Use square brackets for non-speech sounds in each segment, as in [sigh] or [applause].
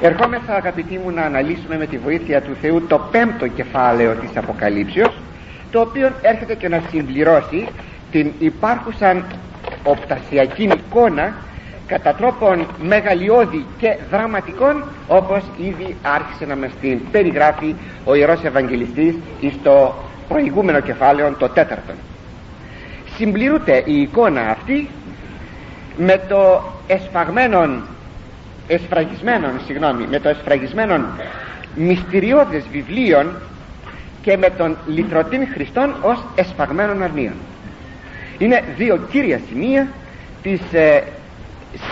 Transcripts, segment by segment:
ερχόμεθα αγαπητοί μου να αναλύσουμε με τη βοήθεια του Θεού το πέμπτο κεφάλαιο της Αποκαλύψεως το οποίο έρχεται και να συμπληρώσει την υπάρχουσαν οπτασιακή εικόνα κατά τρόπον μεγαλειώδη και δραματικών όπως ήδη άρχισε να μας την περιγράφει ο Ιερός Ευαγγελιστής στο προηγούμενο κεφάλαιο το τέταρτο. Συμπληρούνται η εικόνα αυτή με το εσφαγμένον εσφραγισμένον συγγνώμη με το εσφραγισμένον μυστηριώδες βιβλίων και με τον λυτρωτήν Χριστόν ως εσφαγμένων αρνίων είναι δύο κύρια σημεία της ε,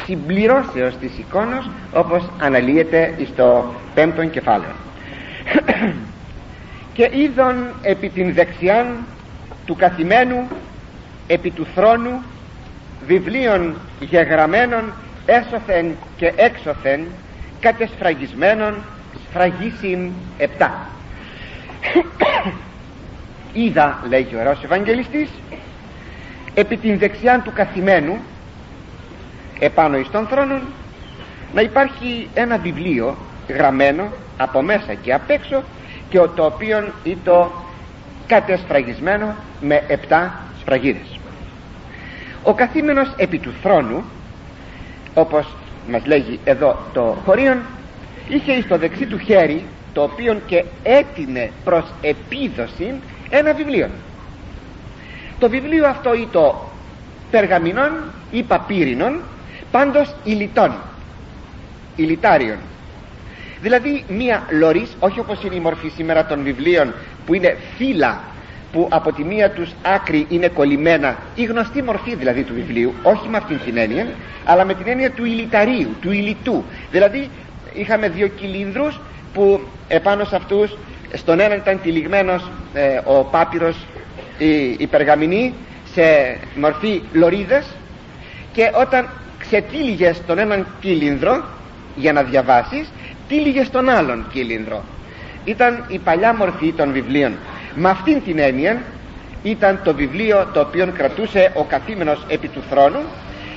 συμπληρώσεως της εικόνος όπως αναλύεται στο πέμπτο κεφάλαιο. [clears throat] Και είδον επί την δεξιάν του καθημένου επί του θρόνου βιβλίων γεγραμμένων έσωθεν και έξωθεν κατεσφραγισμένων σφραγίσιν επτά. [coughs] Είδα λέγει ο Ιερός Ευαγγελιστής επί την δεξιά του καθημένου επάνω εις των θρόνων να υπάρχει ένα βιβλίο γραμμένο από μέσα και απ' έξω και το οποίο ήταν κατεσφραγισμένο με επτά σφραγίδες. Ο καθήμενος επί του θρόνου όπως μας λέγει εδώ το χωρίον είχε στο δεξί του χέρι το οποίο και έτεινε προς επίδοση ένα βιβλίο. Το βιβλίο αυτό ή το περγαμινών ή παπύρινων πάντως ηλιτών ηλιτάριων. Δηλαδή μία λωρίς όχι όπως είναι η μορφή σήμερα των βιβλίων που είναι φύλλα που από τη μία τους άκρη είναι κολλημένα η γνωστή μορφή δηλαδή του βιβλίου όχι με αυτήν την έννοια αλλά με την έννοια του ηλιταρίου, του ηλιτού. Δηλαδή είχαμε δύο κυλίνδρους που επάνω σε αυτούς στον ένα ήταν τυλιγμένος ε, ο πάπυρος η, η περγαμηνή σε μορφή λωρίδας και όταν ξετύλιγες τον έναν κύλινδρο για να διαβάσεις τύλιγες τον άλλον κύλινδρο ήταν η παλιά μορφή των βιβλίων με αυτήν την έννοια ήταν το βιβλίο το οποίο κρατούσε ο καθήμενος επί του θρόνου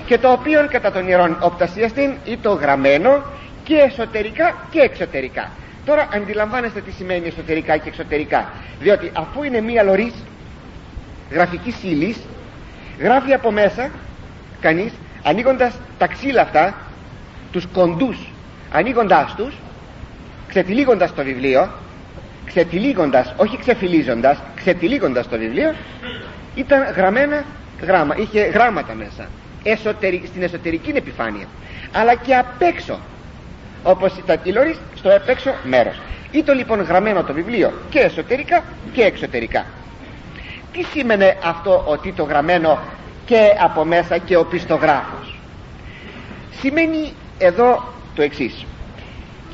και το οποίο κατά τον ιερών οπτασιαστήν ήταν γραμμένο και εσωτερικά και εξωτερικά. Τώρα αντιλαμβάνεστε τι σημαίνει εσωτερικά και εξωτερικά διότι αφού είναι μία λωρίς γραφικής ύλης γράφει από μέσα κανείς ανοίγοντας τα ξύλα αυτά τους κοντούς ανοίγοντάς τους ξετυλίγοντας το βιβλίο ξετυλίγοντας όχι ξεφυλίζοντας ξετυλίγοντας το βιβλίο ήταν γραμμένα γράμμα είχε γράμματα μέσα. Εσωτερι, στην εσωτερική επιφάνεια. Αλλά και απ' έξω όπως ήταν η Λόρις στο απ' έξω μέρος. Ήταν λοιπόν γραμμένο το βιβλίο και εσωτερικά και εξωτερικά. Τι σήμαινε αυτό ότι το γραμμένο και από μέσα και ο πιστογράφος; Σημαίνει εδώ το εξής.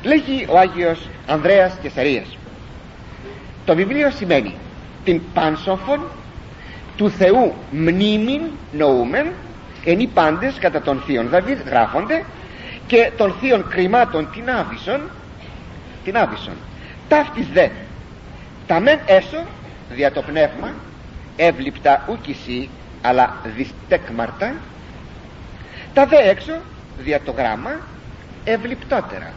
Λέγει ο Άγιος Ανδρέας Κεσαρίας το βιβλίο σημαίνει την πάνσοφον του Θεού μνήμην νοούμεν εν οι πάντες κατά τον θείον Δαβίδ γράφονται και των θείων κρυμάτων την άβυσον την άβυσον. Ταύτης δε τα μεν έσω δια το πνεύμα εύληπτα ουκισί αλλά διστέκμαρτα. Τα δε έξω δια το γράμμα ευληπτότερα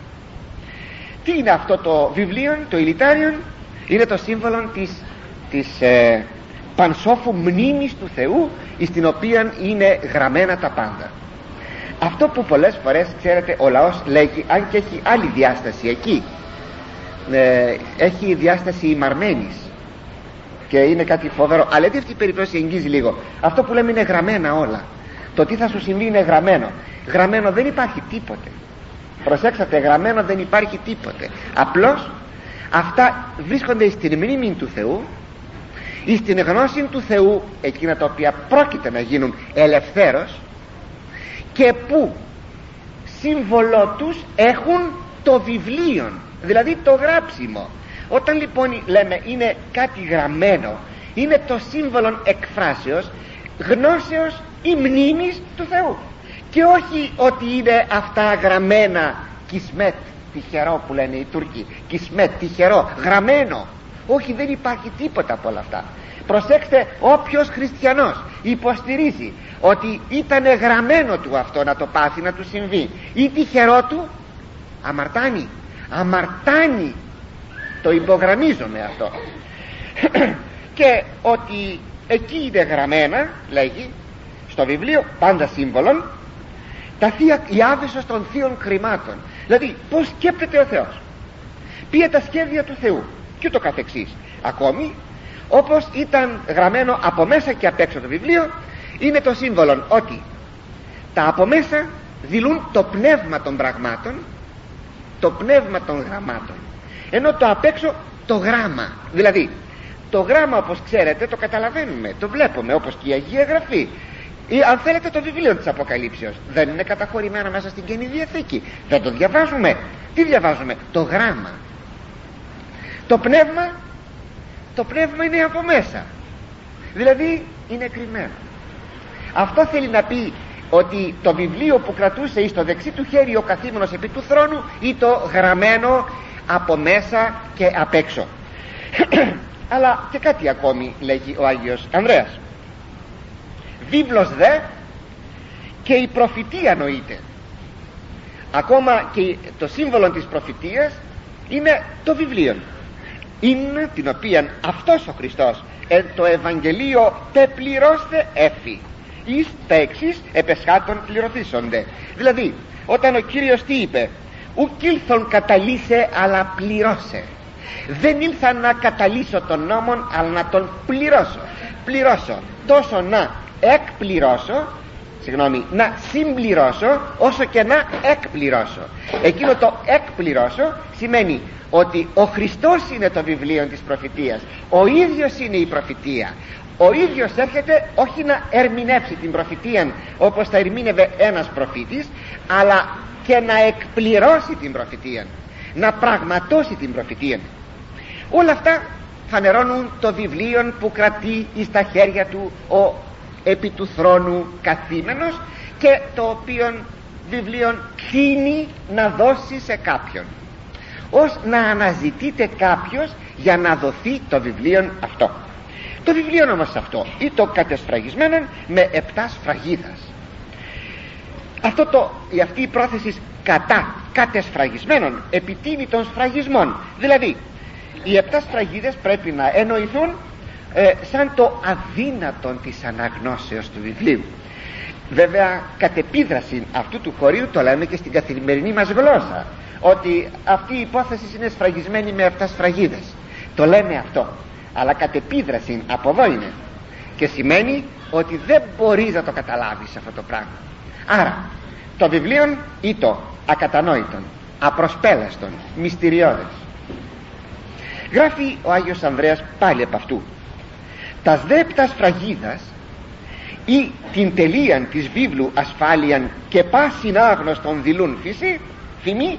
τι είναι αυτό το βιβλίο το ηλιτάριον; Είναι το σύμβολο της, της ε, πανσόφου μνήμης του Θεού στην οποία είναι γραμμένα τα πάντα. Αυτό που πολλές φορές ξέρετε ο λαός λέγει αν και έχει άλλη διάσταση εκεί. Ε, έχει διάσταση ημαρμένης και είναι κάτι φοβερό. Αλλά αυτή η περίπτωση εγγύζει λίγο; Αυτό που λέμε είναι γραμμένα όλα. Το τι θα σου συμβεί είναι γραμμένο. Γραμμένο δεν υπάρχει τίποτε. Προσέξατε γραμμένο δεν υπάρχει τίποτε. Απλώς αυτά βρίσκονται στην μνήμη του Θεού ή στην γνώση του Θεού εκείνα τα οποία πρόκειται να γίνουν ελευθέρως και που σύμβολό τους έχουν το βιβλίο δηλαδή το γράψιμο. Όταν λοιπόν λέμε είναι κάτι γραμμένο είναι το σύμβολο εκφράσεως γνώσεως ή μνήμης του Θεού. Και όχι ότι είναι αυτά γραμμένα κισμέτ τυχερό που λένε οι Τούρκοι. Κισμέτ τυχερό γραμμένο. Όχι δεν υπάρχει τίποτα από όλα αυτά. Προσέξτε όποιος χριστιανός υποστηρίζει ότι ήταν γραμμένο του αυτό να το πάθει να του συμβεί ή τυχερό του αμαρτάνει. Αμαρτάνει. Το υπογραμμίζομαι αυτό. [clears throat] Και ότι εκεί είναι γραμμένα λέγει στο βιβλίο πάντα σύμβολον τα θεία, η άβυσος των θείων χρημάτων δηλαδή πως σκέπτεται ο Θεός; Ποια τα σχέδια του Θεού και το καθεξής. Ακόμη όπως ήταν γραμμένο από μέσα και απ' έξω το βιβλίο είναι το σύμβολο ότι τα από μέσα δηλούν το πνεύμα των πραγμάτων το πνεύμα των γραμμάτων ενώ το απ' έξω το γράμμα. Δηλαδή το γράμμα όπως ξέρετε το καταλαβαίνουμε το βλέπουμε όπως και η Αγία Γραφή ή αν θέλετε το βιβλίο της Αποκαλύψεως. Δεν είναι καταχωρημένο μέσα στην Καινή Διαθήκη. Δεν το διαβάζουμε. Τι διαβάζουμε; Το γράμμα. Το πνεύμα το πνεύμα είναι από μέσα. Δηλαδή είναι κρυμμένο. Αυτό θέλει να πει ότι το βιβλίο που κρατούσε εις το δεξί του χέρι ο καθήμενος επί του θρόνου ή το γραμμένο από μέσα και απ' έξω. [clears throat] Αλλά και κάτι ακόμη λέγει ο Άγιος Ανδρέας βίβλος δε και η προφητεία νοείται ακόμα και το σύμβολο της προφητείας είναι το βιβλίο. Είναι την οποία αυτός ο Χριστός ε, το Ευαγγελίο τεπληρώστε έφη. Εις τα εξής επεσχάτων πληρωθήσονται. Δηλαδή όταν ο Κύριος τι είπε ουκ ήλθον καταλύσε αλλά πληρώσε. Δεν ήλθα να καταλύσω τον νόμο αλλά να τον πληρώσω. Πληρώσω. Τόσο να εκπληρώσω συγγνώμη να συμπληρώσω όσο και να εκπληρώσω. Εκείνο το εκπληρώσω σημαίνει ότι ο Χριστός είναι το βιβλίο της προφητείας. Ο ίδιος είναι η προφητεία. Ο ίδιος έρχεται όχι να ερμηνεύσει την προφητεία όπως θα ερμήνευε ένας προφήτης αλλά και να εκπληρώσει την προφητεία να πραγματώσει την προφητεία. Όλα αυτά φανερώνουν το βιβλίο που κρατεί στα χέρια του ο επί του θρόνου καθήμενος και το οποίο βιβλίο κλείνει να δώσει σε κάποιον. Ως να αναζητείτε κάποιος για να δοθεί το βιβλίο αυτό. Το βιβλίο όμως αυτό ή το κατεσφραγισμένο με επτά σφραγίδας. Αυτό το, η αυτή η πρόθεση κατά κατεσφραγισμένων επιτείνει των σφραγισμών. Δηλαδή οι επτά σφραγίδες πρέπει να εννοηθούν ε, σαν το αδύνατον της αναγνώσεως του βιβλίου. Βέβαια κατ' επίδραση αυτού του χωρίου το λέμε και στην καθημερινή μας γλώσσα ότι αυτή η υπόθεση είναι σφραγισμένη με αυτά σφραγίδες. Το λέμε αυτό. Αλλά κατ' επίδραση από εδώ είναι. Και σημαίνει ότι δεν μπορείς να το καταλάβεις αυτό το πράγμα. Άρα το βιβλίο ή το ακατανόητον απροσπέλαστον μυστηριώδες. Γράφει ο Άγιος Ανδρέας πάλι από αυτού τα δέπτας σφραγίδας ή την τελείαν της βίβλου ασφάλειαν και πάσιν άγνωστον δηλούν φύση φημή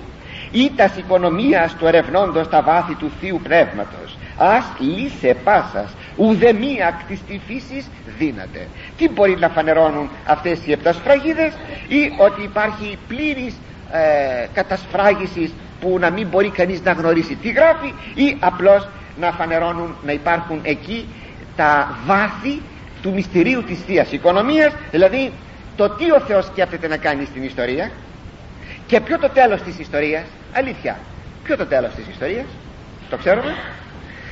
ή τας οικονομίας του ερευνώντος τα βάθη του Θείου Πνεύματος. Ας λύσε πάσας ουδεμία κτης τη φύσης δύναται. Τι μπορεί να φανερώνουν αυτές οι επτάς σφραγίδες ή ότι υπάρχει πλήρης ε, κατασφράγησης που να μην μπορεί κανείς να γνωρίσει τι γράφει ή απλώς να φανερώνουν να υπάρχουν εκεί τα βάθη του μυστηρίου της Θείας Οικονομίας δηλαδή το τι ο Θεός σκέφτεται να κάνει στην ιστορία και ποιο το τέλος της ιστορίας αλήθεια ποιο το τέλος της ιστορίας το ξέρουμε.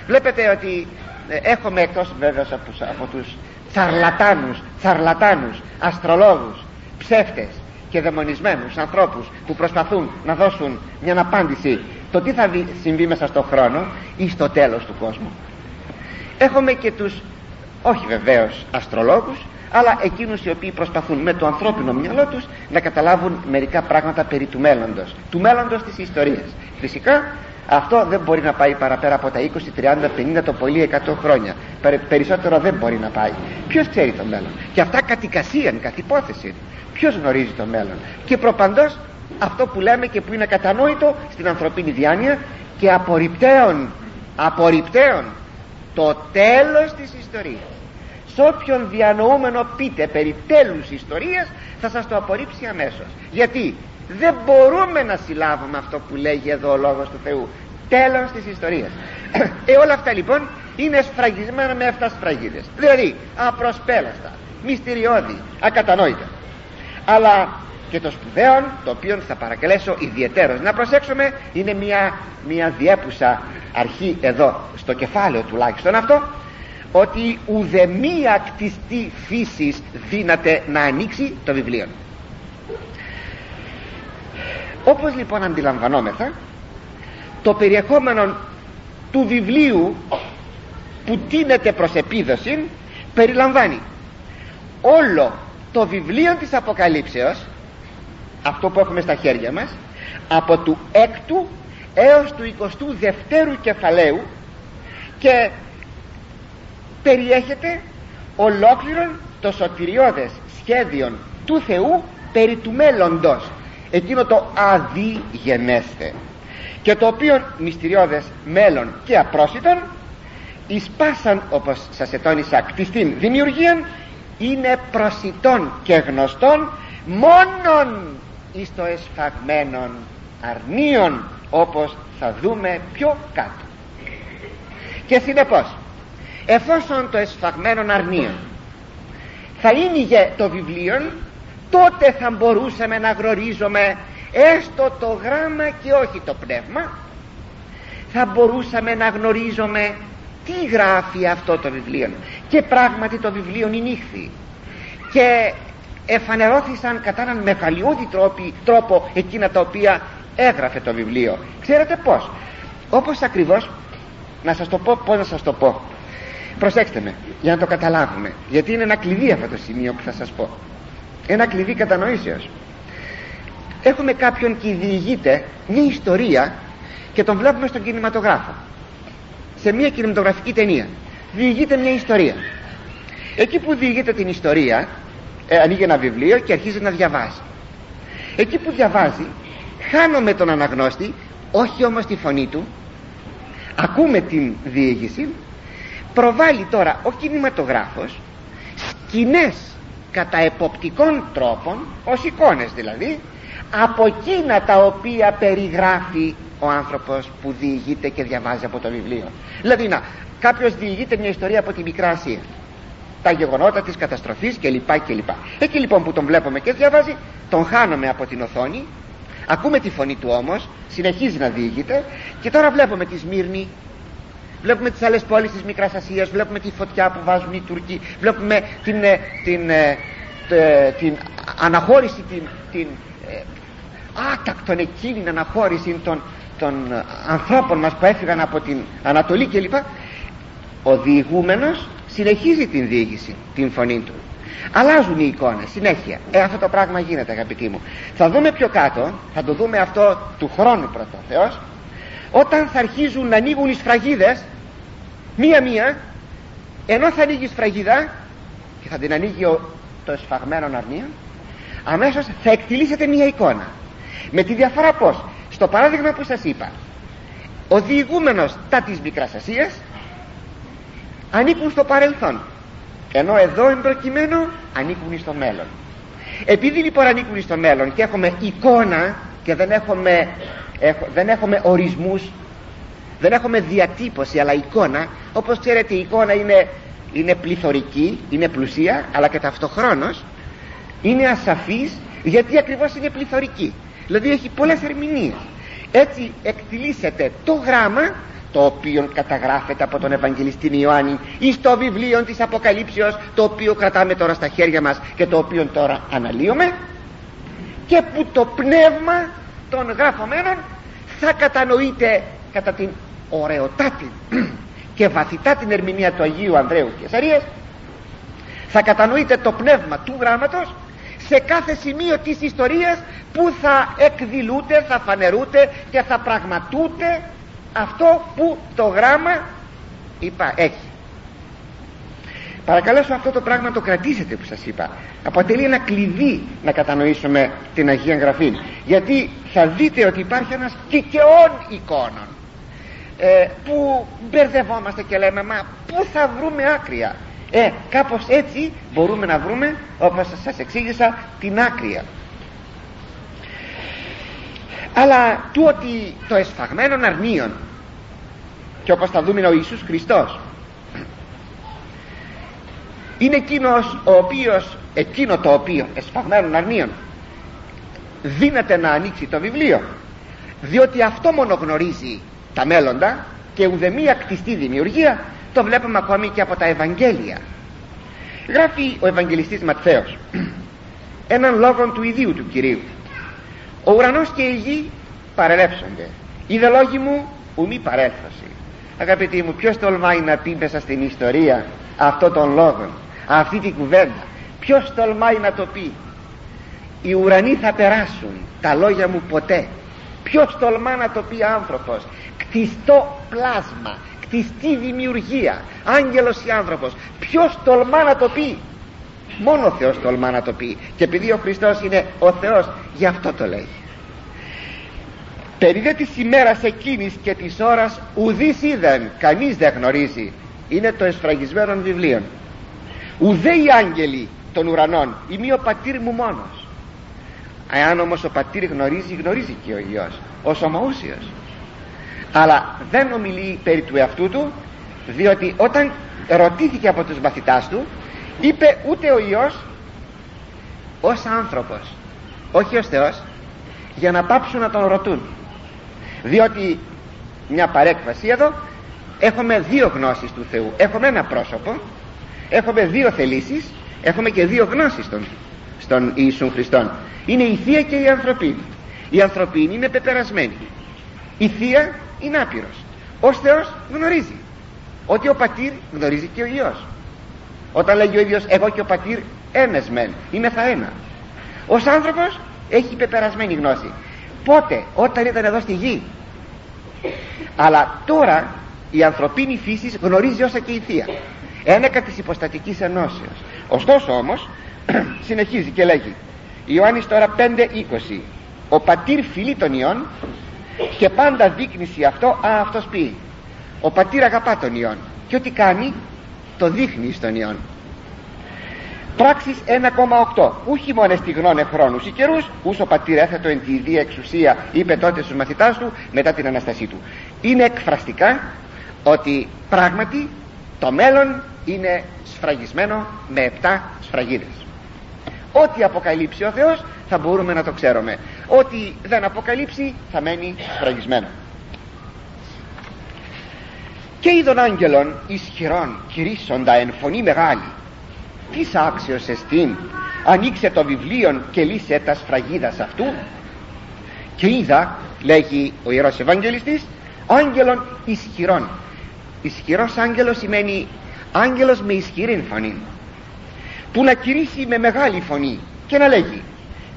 Βλέπετε ότι ε, έχουμε εκτός βέβαια από, από τους τσαρλατάνους τσαρλατάνους αστρολόγους ψεύτες και δαιμονισμένους ανθρώπους που προσπαθούν να δώσουν μια απάντηση το τι θα συμβεί μέσα στον χρόνο ή στο τέλος του κόσμου έχουμε και τους όχι βεβαίως αστρολόγους αλλά εκείνους οι οποίοι προσπαθούν με το ανθρώπινο μυαλό τους να καταλάβουν μερικά πράγματα περί του μέλλοντος του μέλλοντος της ιστορίας. Φυσικά αυτό δεν μπορεί να πάει παραπέρα από τα 20, 30, 50 το πολύ 100 χρόνια. Περισσότερο δεν μπορεί να πάει. Ποιος ξέρει το μέλλον; Και αυτά κατ' εικασίαν, κατ' υπόθεση. Ποιος γνωρίζει το μέλλον; Και προπαντός αυτό που λέμε και που είναι κατανόητο στην ανθρωπίνη διάνοια και απορριπταίων απορριπταίων το τέλος της ιστορίας. Σε όποιον διανοούμενο πείτε περί τέλους ιστορίας θα σας το απορρίψει αμέσως. Γιατί δεν μπορούμε να συλλάβουμε αυτό που λέγει εδώ ο Λόγος του Θεού. Τέλος της ιστορίας. Ε όλα αυτά λοιπόν είναι σφραγισμένα με αυτά σφραγίδες. Δηλαδή απροσπέλαστα μυστηριώδη ακατανόητα. Αλλά και το σπουδαίο το οποίο θα παρακαλέσω ιδιαίτερος να προσέξουμε είναι μια, μια διέπουσα αρχή εδώ στο κεφάλαιο τουλάχιστον αυτό ότι ουδεμία κτιστή φύσης δύναται να ανοίξει το βιβλίο. Όπως λοιπόν αντιλαμβανόμεθα το περιεχόμενο του βιβλίου που τίνεται προς επίδοση περιλαμβάνει όλο το βιβλίο της Αποκαλύψεως αυτό που έχουμε στα χέρια μας από του έκτου έως του 22ου κεφαλαίου και περιέχεται ολόκληρον το σωτηριώδες σχέδιο του Θεού περί του μέλλοντος. Εκείνο το αδιγενέστε και το οποίο μυστηριώδες μέλλον και απρόσιτον εις πάσαν όπως σας ετώνησα κτιστήν δημιουργίαν είναι προσιτών και γνωστών μόνον εις το εσφαγμένον αρνίων όπως θα δούμε πιο κάτω. Και συνεπώς εφόσον το εσφαγμένον αρνίων θα ίνιγε το βιβλίο τότε θα μπορούσαμε να γνωρίζουμε έστω το γράμμα και όχι το πνεύμα. Θα μπορούσαμε να γνωρίζουμε τι γράφει αυτό το βιβλίο και πράγματι το βιβλίο νύχθη. Και εφανερώθησαν κατά έναν μεγαλειώδη τρόπο εκείνα τα οποία έγραφε το βιβλίο. Ξέρετε πως όπως ακριβώς να σας το πω πως να σας το πω. Προσέξτε με για να το καταλάβουμε γιατί είναι ένα κλειδί αυτό το σημείο που θα σας πω. Ένα κλειδί κατανοήσεως. Έχουμε κάποιον και διηγείται μια ιστορία και τον βλέπουμε στον κινηματογράφο. Σε μια κινηματογραφική ταινία. Διηγείται μια ιστορία. Εκεί που διηγείται την ιστορία ε, ανοίγει ένα βιβλίο και αρχίζει να διαβάζει. Εκεί που διαβάζει χάνομαι τον αναγνώστη όχι όμως τη φωνή του. Ακούμε την διήγηση. Προβάλλει τώρα ο κινηματογράφος σκηνές κατά εποπτικών τρόπων ως εικόνες δηλαδή από εκείνα τα οποία περιγράφει ο άνθρωπος που διηγείται και διαβάζει από το βιβλίο. Δηλαδή να κάποιος διηγείται μια ιστορία από τη Μικρά Ασία τα γεγονότα της καταστροφής κλπ κλπ. Εκεί λοιπόν που τον βλέπουμε και διαβάζει τον χάνουμε από την οθόνη. Ακούμε τη φωνή του όμως συνεχίζει να διηγείται και τώρα βλέπουμε τη Σμύρνη. Βλέπουμε τις άλλες πόλεις της Μικράς Ασίας βλέπουμε τη φωτιά που βάζουν οι Τουρκοί βλέπουμε την, ε, την, ε, την, την αναχώρηση την, την ε, άτακτον εκείνη αναχώρηση των, των ανθρώπων μας που έφυγαν από την Ανατολή κλπ. Ο διηγούμενος συνεχίζει την διήγηση την φωνή του. Αλλάζουν οι εικόνες συνέχεια. Ε αυτό το πράγμα γίνεται αγαπητοί μου. Θα δούμε πιο κάτω θα το δούμε αυτό του χρόνου πρώτο Θεός. Όταν θα αρχίζουν να ανοίγουν οι σφραγίδες μία μία ενώ θα ανοίγει η σφραγίδα και θα την ανοίγει ο, το εσφαγμένο αρνείο αμέσως θα εκτιλήσετε μία εικόνα. Με τη διαφορά πως στο παράδειγμα που σας είπα ο διηγούμενος τα της Μικράς Ασίας ανήκουν στο παρελθόν. Ενώ εδώ εμπροκειμένο ανήκουν στο μέλλον. Επειδή λοιπόν ανήκουν στο μέλλον και έχουμε εικόνα και δεν έχουμε, δεν έχουμε ορισμούς δεν έχουμε διατύπωση αλλά εικόνα όπως ξέρετε η εικόνα είναι, είναι πληθωρική είναι πλουσία αλλά και ταυτοχρόνως είναι ασαφής γιατί ακριβώς είναι πληθωρική. Δηλαδή έχει πολλές ερμηνείες. Έτσι εκτιλήσεται το γράμμα το οποίο καταγράφεται από τον Ευαγγελιστή Ιωάννη ή στο βιβλίο της Αποκαλύψεως το οποίο κρατάμε τώρα στα χέρια μας και το οποίο τώρα αναλύουμε. Και που το πνεύμα των γραφωμένων θα κατανοείται κατά την ωραιοτάτη και βαθυτά την ερμηνεία του Αγίου Ανδρέου και Σαρίας θα κατανοείται το πνεύμα του γράμματος σε κάθε σημείο της ιστορίας που θα εκδηλούνται, θα φανερούνται και θα πραγματούνται αυτό που το γράμμα είπα έχει. Παρακαλώ αυτό το πράγμα το κρατήσετε που σας είπα. Αποτελεί ένα κλειδί να κατανοήσουμε την Αγία Γραφή. Γιατί θα δείτε ότι υπάρχει ένας κικαιών εικόνων ε, που μπερδευόμαστε και λέμε μα πού θα βρούμε άκρια; Ε κάπως έτσι μπορούμε να βρούμε όπως σας εξήγησα την άκρια αλλά του ότι το εσφαγμένο αρνίων και όπως θα δούμε ο Ιησούς Χριστός είναι εκείνος ο οποίος εκείνο το οποίο εσφαγμένων αρνίων δύναται να ανοίξει το βιβλίο. Διότι αυτό μόνο γνωρίζει τα μέλλοντα και ουδεμία κτιστή δημιουργία το βλέπουμε ακόμη και από τα Ευαγγέλια. Γράφει ο Ευαγγελιστής Ματθαίος έναν λόγο του ιδίου του Κυρίου ο ουρανός και η γη παρελέψονται. Οι δε λόγοι μου ουμή παρέλθωση. Αγαπητοί μου ποιος τολμάει να πει μέσα στην ιστορία αυτό τον λόγο αυτή την κουβέντα; Ποιος τολμάει να το πει; Οι ουρανοί θα περάσουν τα λόγια μου ποτέ. Ποιος τολμά να το πει άνθρωπος; Κτιστό πλάσμα κτιστή δημιουργία άγγελος ή άνθρωπος. Ποιος τολμά να το πει; Μόνο ο Θεός τολμά να το πει. Και επειδή ο Χριστός είναι ο Θεός γι' αυτό το λέει. Περί δε της ημέρας εκείνης και της ώρας ουδής είδαν κανείς δεν γνωρίζει. Είναι το εσφραγισμένο βιβλίο ουδέ οι άγγελοι των ουρανών ή ο πατήρ μου μόνος. Εάν όμως ο πατήρ γνωρίζει γνωρίζει και ο Υιός ως ομοούσιος αλλά δεν ομιλεί περί του εαυτού του διότι όταν ρωτήθηκε από τους μαθητάς του είπε ούτε ο Υιός ως άνθρωπος όχι ως Θεός για να πάψουν να τον ρωτούν. Διότι μια παρέκβαση εδώ έχουμε δύο γνώσεις του Θεού. Έχουμε ένα πρόσωπο έχουμε δύο θελήσεις έχουμε και δύο γνώσεις στον, στον Ιησού Χριστόν. Είναι η Θεία και η Ανθρωπίνη. Η Ανθρωπίνη είναι πεπερασμένη. Η Θεία είναι άπειρος. Ως Θεός γνωρίζει ότι ο Πατήρ γνωρίζει και ο Υιός όταν λέγει ο ίδιος εγώ και ο Πατήρ ένας μεν είμαι θα ένας ως άνθρωπος έχει πεπερασμένη γνώση. Πότε όταν ήταν εδώ στη γη. Αλλά τώρα η ανθρωπίνη φύση γνωρίζει όσα και η Θεία. Ένεκα της υποστατικής ενώσεως. Ωστόσο όμως [clears throat] συνεχίζει και λέγει Ιωάννης τώρα 5.20 ο πατήρ φιλεί τον Υιόν και πάντα δείκνυση αυτό α αυτός πει ο πατήρ αγαπά τον Υιόν και ό,τι κάνει το δείχνει στον Υιόν πράξεις 1,8 ούχι μόνο στη γνώνε χρόνους ή καιρούς ούσο πατήρ έθετο εν τη ιδία εξουσία είπε τότε στους μαθητάς του μετά την Αναστασή του. Είναι εκφραστικά ότι πράγματι το μέλλον είναι σφραγισμένο με 7 σφραγίδες. Ό,τι αποκαλύψει ο Θεός θα μπορούμε να το ξέρουμε. Ό,τι δεν αποκαλύψει θα μένει σφραγισμένο και είδων άγγελων ισχυρών κηρύσσοντα εν φωνή μεγάλη. Τι άξιος εστίν ανοίξε το βιβλίο και λύσε τα σφραγίδας αυτού. Και είδα λέγει ο Ιερός Ευαγγελιστής άγγελων ισχυρών. Ισχυρός άγγελος σημαίνει άγγελος με ισχυρή φωνή. Που να κηρύσει με μεγάλη φωνή και να λέγει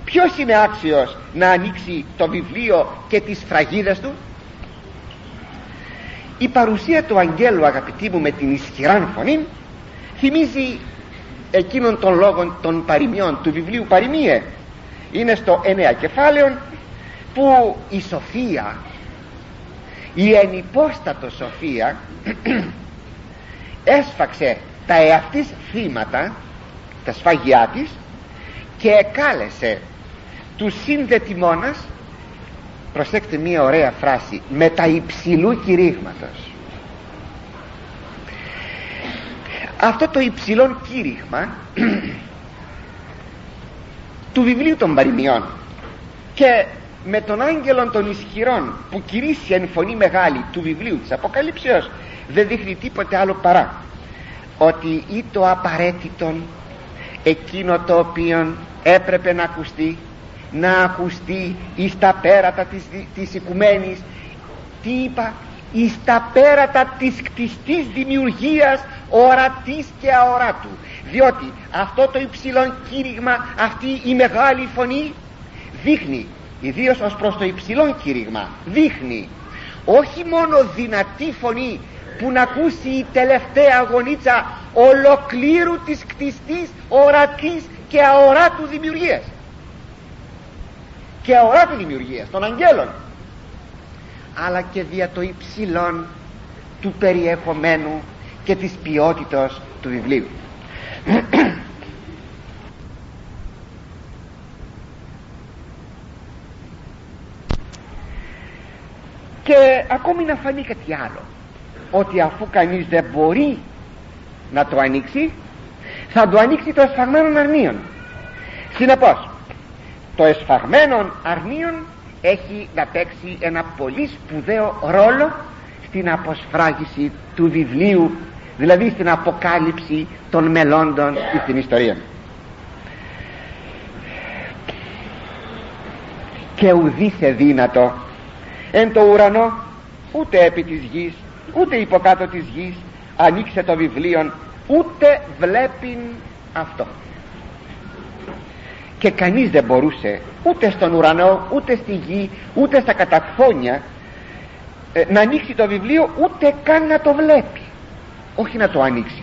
ποιος είναι άξιος να ανοίξει το βιβλίο και τις φραγίδες του; Η παρουσία του αγγέλου αγαπητοί μου με την ισχυρά φωνή θυμίζει εκείνων των λόγων των παροιμιών του βιβλίου παροιμίε είναι στο εννέα κεφάλαιο που η σοφία η ενυπόστατο σοφία [clears throat] έσφαξε τα εαυτής θύματα τα σφαγιά της και εκάλεσε τους συνδετημόνας προσέξτε μία ωραία φράση. Με τα υψηλού κηρύγματος. Αυτό το υψηλό κήρυγμα [clears throat] του βιβλίου των παροιμιών και με τον άγγελον των ισχυρών που κηρύσσει εν φωνή μεγάλη του βιβλίου της Αποκαλύψεως δεν δείχνει τίποτε άλλο παρά ότι ή το απαραίτητο εκείνο το οποίο έπρεπε να ακουστεί να ακουστεί εις τα πέρατα της, της οικουμένης. Τι είπα; Εις τα πέρατα της κτιστής δημιουργίας ορατής και αοράτου διότι αυτό το υψηλό κήρυγμα αυτή η μεγάλη φωνή δείχνει ιδίως ως προς το υψηλό κήρυγμα δείχνει όχι μόνο δυνατή φωνή που να ακούσει η τελευταία αγωνίτσα ολοκλήρου της κτιστής ορατής και αοράτου δημιουργίας και αοράτου δημιουργίας των αγγέλων αλλά και δια το υψηλόν του περιεχομένου και της ποιότητας του βιβλίου. [clears throat] Και ακόμη να φανεί κάτι άλλο ότι αφού κανείς δεν μπορεί να το ανοίξει θα το ανοίξει το ασφαλμένο αρνίων. Συνεπώς το εσφαγμένο αρνίον έχει να παίξει ένα πολύ σπουδαίο ρόλο στην αποσφράγηση του βιβλίου δηλαδή στην αποκάλυψη των μελώντων στην ιστορία. Και ουδής σε δύνατο εν το ουρανό ούτε επί της γης ούτε υποκάτω της γης ανοίξε το βιβλίο ούτε βλέπει αυτό και κανείς δεν μπορούσε ούτε στον ουρανό ούτε στη γη ούτε στα καταφόνια ε, να ανοίξει το βιβλίο ούτε καν να το βλέπει. Όχι να το ανοίξει.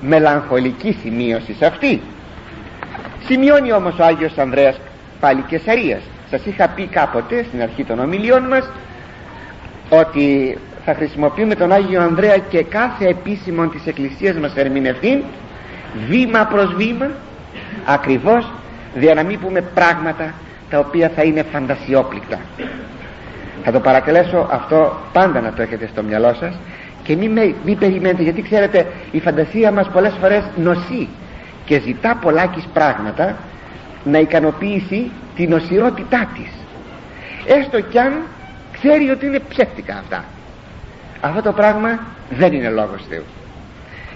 Μελαγχολική σημείωση σε αυτή. Σημειώνει όμως ο Άγιος Ανδρέας πάλι Κεσαρίας. Σας είχα πει κάποτε στην αρχή των ομιλιών μας ότι θα χρησιμοποιούμε τον Άγιο Ανδρέα και κάθε επίσημον της Εκκλησίας μας ερμηνευτεί βήμα προς βήμα ακριβώς για να μην πούμε πράγματα τα οποία θα είναι φαντασιόπληκτα. Θα το παρακαλέσω αυτό πάντα να το έχετε στο μυαλό σας και μην, με, μην περιμένετε γιατί ξέρετε η φαντασία μας πολλές φορές νοσεί και ζητά πολλάκις πράγματα να ικανοποιήσει την οσιρότητά της. Έστω κι αν ξέρει ότι είναι ψεύτικα αυτά. Αυτό το πράγμα δεν είναι λόγος Θεού.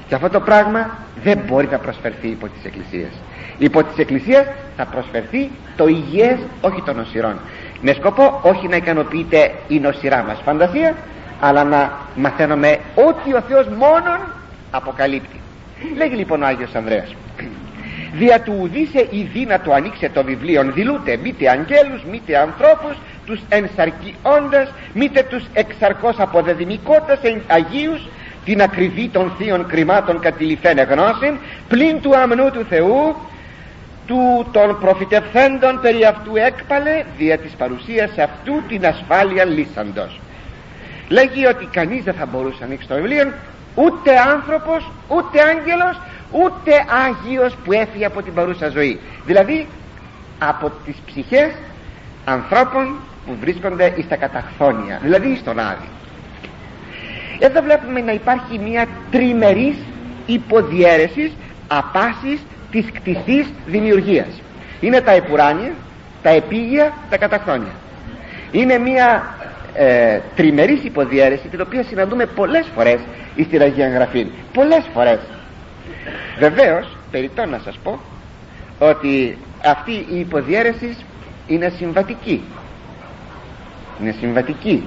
Και αυτό το πράγμα δεν μπορεί να προσφερθεί υπό της Εκκλησίας υπό της Εκκλησίας θα προσφερθεί το υγιές όχι των οσυρών. Με σκοπό όχι να ικανοποιείται η νοσηρά μας φαντασία αλλά να μαθαίνουμε ότι ο Θεός μόνον αποκαλύπτει. Λέγει λοιπόν ο Άγιος Ανδρέας δια του ουδήσε η δύνατο ανοίξε το βιβλίο δηλούτε μήτε αγγέλους μήτε ανθρώπους τους ενσαρκιώντας μήτε τους εξαρκώς αποδεδημικότας εν Αγίους την ακριβή των θείων κρυμάτων κατηληθένε γνώση πλην του αμνού του Θεού του των προφητευθέντων περί αυτού έκπαλε δια της παρουσίας αυτού την ασφάλεια λύσαντος. Λέγει ότι κανείς δεν θα μπορούσε να ανοίξει το βιβλίο ούτε άνθρωπος ούτε άγγελος ούτε Άγιος που έφυγε από την παρούσα ζωή. Δηλαδή από τις ψυχές ανθρώπων που βρίσκονται στα καταχθόνια δηλαδή στον Άδη. Εδώ βλέπουμε να υπάρχει μια τριμερής υποδιέρεσης απάσης της κτηθής δημιουργίας. Είναι τα επουράνια τα επίγεια τα καταχθόνια είναι μια ε, τριμερής υποδιέρεση την οποία συναντούμε πολλές φορές στην Αγία Γραφή πολλές φορές. Βεβαίως περιττώ να σας πω ότι αυτή η υποδιέρεση είναι συμβατική. Είναι συμβατική.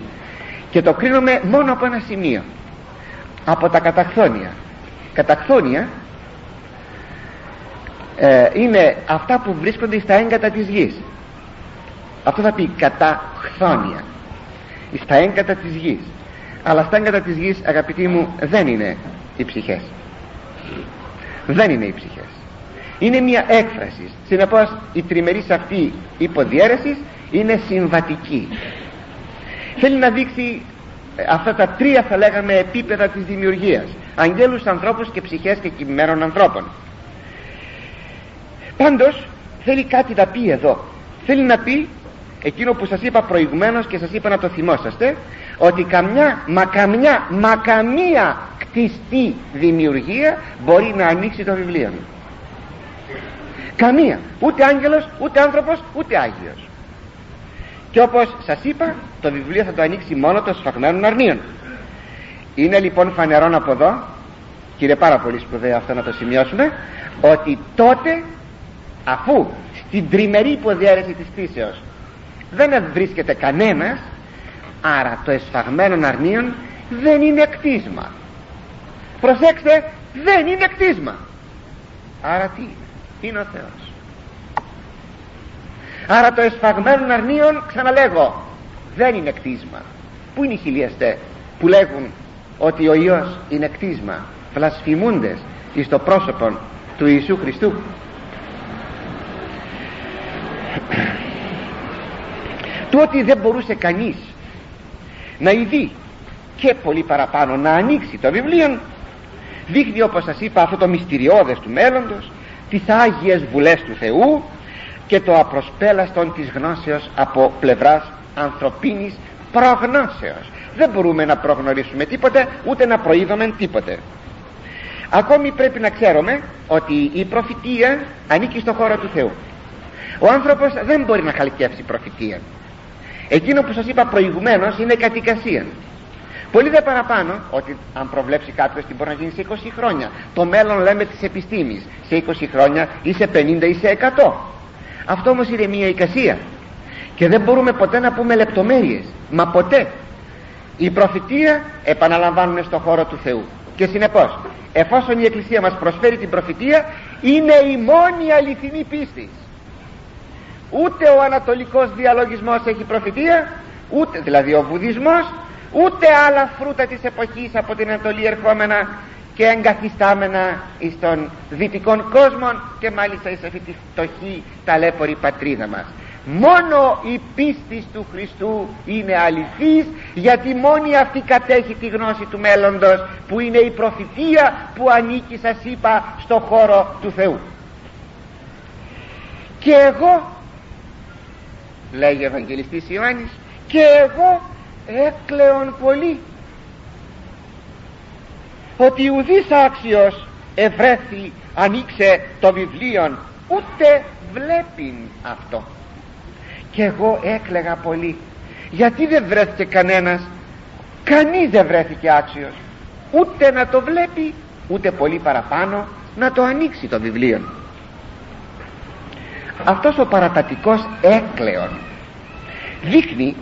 Και το κρίνουμε μόνο από ένα σημείο. Από τα καταχθόνια καταχθόνια ε, είναι αυτά που βρίσκονται στα έγκατα της γης. Αυτό θα πει καταχθόνια στα έγκατα της γης. Αλλά στα έγκατα της γης αγαπητοί μου δεν είναι οι ψυχές. Δεν είναι οι ψυχές. Είναι μια έκφραση. Συνεπώς η τριμερής αυτή υποδιέρεσης είναι συμβατική. Θέλει να δείξει ε, αυτά τα τρία θα λέγαμε επίπεδα της δημιουργίας. Αγγέλους ανθρώπους και ψυχές και κειμένων ανθρώπων πάντως θέλει κάτι να πει εδώ. Θέλει να πει εκείνο που σας είπα προηγουμένως και σας είπα να το θυμόσαστε ότι καμιά μα καμιά μα καμία κτιστή δημιουργία μπορεί να ανοίξει το βιβλίο καμία. Ούτε άγγελος ούτε άνθρωπος ούτε Άγιος. Και όπως σας είπα το βιβλίο θα το ανοίξει μόνο το σφαγμένων αρνίων. Είναι λοιπόν φανερόν από εδώ και είναι πάρα πολύ σπουδαίο αυτό να το σημειώσουμε ότι τότε αφού στην τριμερή υποδιέρεση της φύσεως δεν βρίσκεται κανένας άρα το εσφαγμένο αρνίων δεν είναι κτίσμα. Προσέξτε δεν είναι κτίσμα. Άρα τι είναι ο Θεός. Άρα το εσφαγμένο αρνίων ξαναλέγω δεν είναι κτίσμα. Πού είναι οι χιλιαστές που λέγουν ότι ο Υιός είναι κτίσμα; Βλασφημούντες εις το πρόσωπο του Ιησού Χριστού του ότι δεν μπορούσε κανείς να ειδεί και πολύ παραπάνω να ανοίξει το βιβλίο δείχνει όπως σας είπα αυτό το μυστηριώδες του μέλλοντος τις Άγιες Βουλές του Θεού και το απροσπέλαστον της γνώσεως από πλευράς ανθρωπίνης προγνώσεως. Δεν μπορούμε να προγνωρίσουμε τίποτε ούτε να προείδουμε τίποτε. Ακόμη πρέπει να ξέρουμε ότι η προφητεία ανήκει στο χώρο του Θεού ο άνθρωπος δεν μπορεί να χαλκεύσει προφητεία. Εκείνο που σας είπα προηγουμένως είναι κατοικασία. Πολύ δε παραπάνω ότι αν προβλέψει κάποιος τι μπορεί να γίνει σε 20 χρόνια. Το μέλλον λέμε της επιστήμης. Σε 20 χρόνια ή σε 50 ή σε 100 αυτό όμως είναι μια εικασία. Και δεν μπορούμε ποτέ να πούμε λεπτομέρειες. Μα ποτέ. Η προφητεία επαναλαμβάνουμε στο χώρο του Θεού. Και συνεπώς εφόσον η Εκκλησία μας προσφέρει την προφητεία είναι η μόνη αληθινή πίστη ούτε ο ανατολικός διαλογισμός έχει προφητεία ούτε δηλαδή ο βουδισμός ούτε άλλα φρούτα της εποχής από την Ανατολή ερχόμενα και εγκαθιστάμενα εις των δυτικών κόσμων και μάλιστα εις αυτή τη φτωχή ταλέπορη πατρίδα μας. Μόνο η πίστη του Χριστού είναι αληθής γιατί μόνη αυτή κατέχει τη γνώση του μέλλοντος που είναι η προφητεία που ανήκει σας είπα στο χώρο του Θεού. Και εγώ λέγει ο Ευαγγελιστής Ιωάννης και εγώ έκλεον πολύ ότι ουδής άξιος ευρέθη ανοίξε το βιβλίο ούτε βλέπειν αυτό. Και εγώ έκλεγα πολύ. Γιατί δεν βρέθηκε κανένας κανείς δεν βρέθηκε άξιος. Ούτε να το βλέπει ούτε πολύ παραπάνω να το ανοίξει το βιβλίο αυτός ο παρατατικός έκλεον δείχνει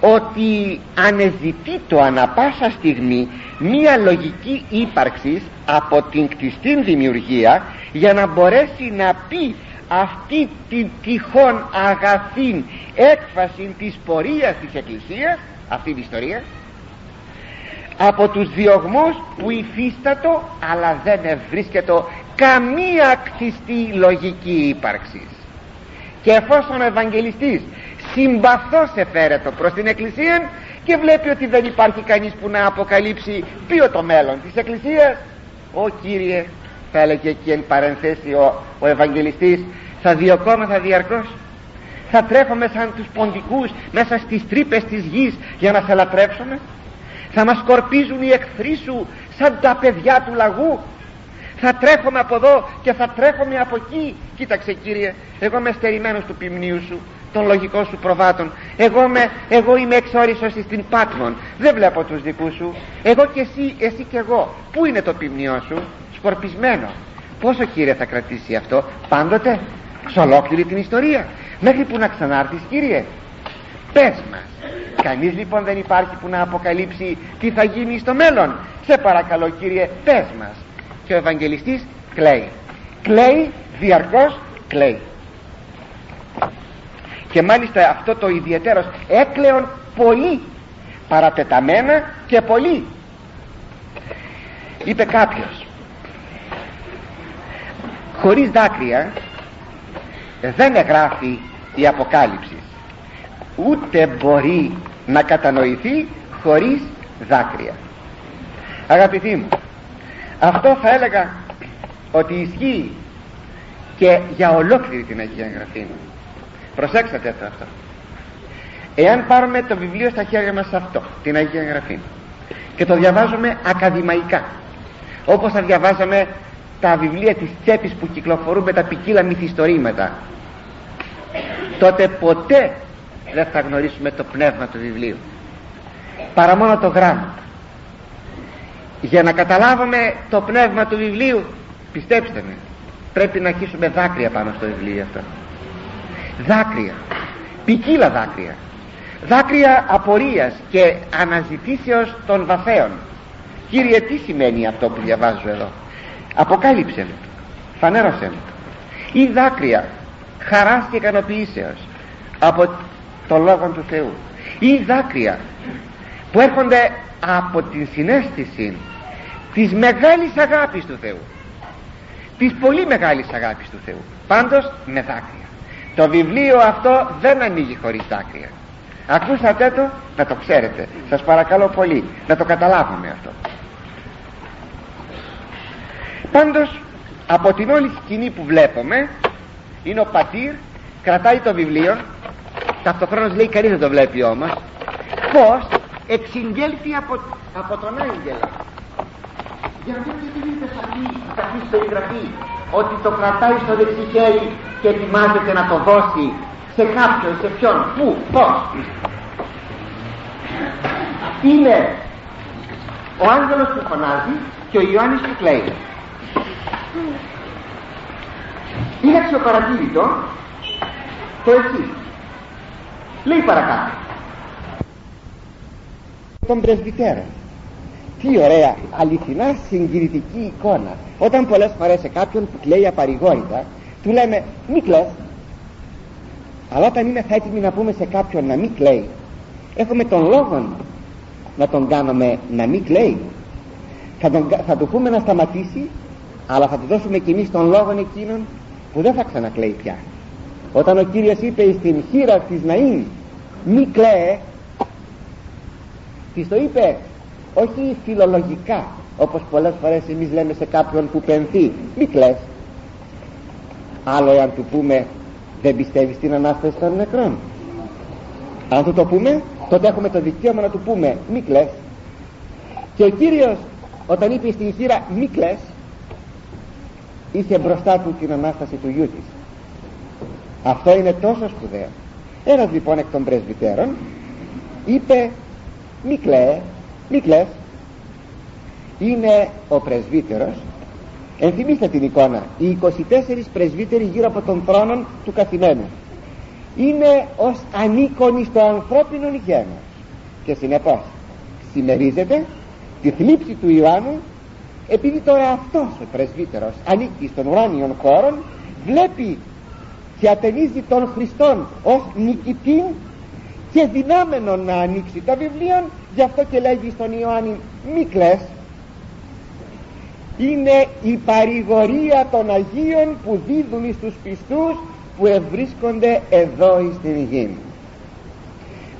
ότι ανεζητεί το ανα πάσα στιγμή μία λογική ύπαρξης από την κτιστήν δημιουργία για να μπορέσει να πει αυτή την τυχόν αγαθήν έκφαση της πορείας της Εκκλησίας αυτή την ιστορία από τους διωγμούς που υφίστατο αλλά δεν ευρίσκεται καμία κτιστή λογική ύπαρξης και εφόσον ο Ευαγγελιστής συμπαθώς εφαίρετο προς την Εκκλησία και βλέπει ότι δεν υπάρχει κανείς που να αποκαλύψει ποιο το μέλλον της Εκκλησίας ο Κύριε θα έλεγε εκεί εν παρενθέσει ο, ο Ευαγγελιστής θα διωκόμεθα διαρκώς. Θα τρέφουμε σαν τους ποντικούς μέσα στις τρύπες της γης για να σε λατρέψουμε. Θα μας σκορπίζουν οι εχθροί σου σαν τα παιδιά του λαγού θα τρέχομαι από εδώ και θα τρέχομαι από εκεί. Κοίταξε Κύριε εγώ είμαι στερημένος του ποιμνίου σου των λογικών σου προβάτων. Εγώ, με, εγώ είμαι εξόρισος στην Πάτμον. Δεν βλέπω τους δικούς σου. Εγώ και εσύ, εσύ και εγώ. Πού είναι το ποιμνιό σου; Σκορπισμένο. Πόσο Κύριε θα κρατήσει αυτό; Πάντοτε σε ολόκληρη την ιστορία. Μέχρι που να ξανάρθεις Κύριε. Πες μας. Κανείς λοιπόν δεν υπάρχει που να αποκαλύψει τι θα γίνει στο μέλλον. Σε παρακαλώ Κύριε πες μας και ο Ευαγγελιστής κλαίει. Κλαίει διαρκώς κλαίει. Και μάλιστα αυτό το ιδιαίτερος έκλεον πολύ παρατεταμένα και πολύ. Είπε κάποιος χωρίς δάκρυα δεν εγγράφει η Αποκάλυψη. Ούτε μπορεί να κατανοηθεί χωρίς δάκρυα αγαπητοί μου αυτό θα έλεγα ότι ισχύει και για ολόκληρη την Αγία Γραφή. Προσέξτε το αυτό. Εάν πάρουμε το βιβλίο στα χέρια μας αυτό την Αγία Γραφή και το διαβάζουμε ακαδημαϊκά όπως θα διαβάζαμε τα βιβλία της τσέπης που κυκλοφορούν με τα ποικίλα μυθιστορήματα τότε ποτέ δεν θα γνωρίσουμε το πνεύμα του βιβλίου παρά μόνο το γράμμα για να καταλάβουμε το πνεύμα του βιβλίου πιστέψτε με πρέπει να αρχίσουμε δάκρυα πάνω στο βιβλίο αυτό. Δάκρυα. Ποικίλα δάκρυα. Δάκρυα απορίας και αναζητήσεως των βαθέων. Κύριε τι σημαίνει αυτό που διαβάζω εδώ; Αποκάλυψε μου φανέρωσε μου ή δάκρυα χαράς και ικανοποιήσεως από το Λόγο του Θεού. Ή δάκρυα που έρχονται από την συνέστηση της μεγάλης αγάπης του Θεού. Της πολύ μεγάλης αγάπης του Θεού. Πάντως με δάκρυα. Το βιβλίο αυτό δεν ανοίγει χωρίς δάκρυα. Ακούσατε το; Να το ξέρετε. Σας παρακαλώ πολύ να το καταλάβουμε αυτό. Πάντως από την όλη σκηνή που βλέπουμε είναι ο πατήρ κρατάει το βιβλίο. Ταυτοχρόνως λέει κανείς δεν το βλέπει όμως πως εξηγγέλθει από, από τον άγγελο. Για να μην την είπε σαφή, σαφή περιγραφή ότι το κρατάει στο δεξί χέρι και ετοιμάζεται να το δώσει σε κάποιον, σε ποιον, πού, πώς. Είναι ο άγγελος που φωνάζει και ο Ιωάννης που κλαίει. Είναι αξιοπαρατήρητο το εξή λέει παρακάτω τον πρεσβυτέρα τι ωραία αληθινά συγκινητική εικόνα. Όταν πολλές φορές σε κάποιον που κλαίει απαρηγόρητα του λέμε μη κλαις αλλά όταν είναι θα έτοιμοι να πούμε σε κάποιον να μην κλαίει έχουμε τον λόγο να τον κάνουμε να μην κλαίει. Θα, τον, θα του πούμε να σταματήσει αλλά θα του δώσουμε κι εμείς τον λόγο εκείνον που δεν θα ξανακλαίει πια. Όταν ο Κύριος είπε στην χείρα της Ναΐν μη κλαίε της το είπε. Όχι φιλολογικά όπως πολλές φορές εμείς λέμε σε κάποιον που πενθεί. Μη κλαις. Άλλο εάν του πούμε δεν πιστεύεις στην Ανάσταση των νεκρών αν του το πούμε τότε έχουμε το δικαίωμα να του πούμε μη κλαις και ο Κύριος όταν είπε στην χείρα μη κλαις είχε μπροστά του την Ανάσταση του γιού της. Αυτό είναι τόσο σπουδαίο. Ένας λοιπόν εκ των πρεσβυτέρων είπε μη κλαίε μη κλαις είναι ο πρεσβύτερος. Ενθυμίστε την εικόνα. Οι 24 πρεσβύτεροι γύρω από τον θρόνο του καθημένου. Είναι ως ανίκονοι στο ανθρώπινο γένος και συνεπώς συμμερίζεται τη θλίψη του Ιωάννου επειδή τώρα αυτός ο πρεσβύτερος ανήκει στον ουράνιον χώρο βλέπει και ατενίζει τον Χριστόν ως νικητή και δυνάμενο να ανοίξει τα βιβλία γι' αυτό και λέγει στον Ιωάννη μη κλαις είναι η παρηγορία των Αγίων που δίδουν στους πιστούς που ευρίσκονται εδώ στην γη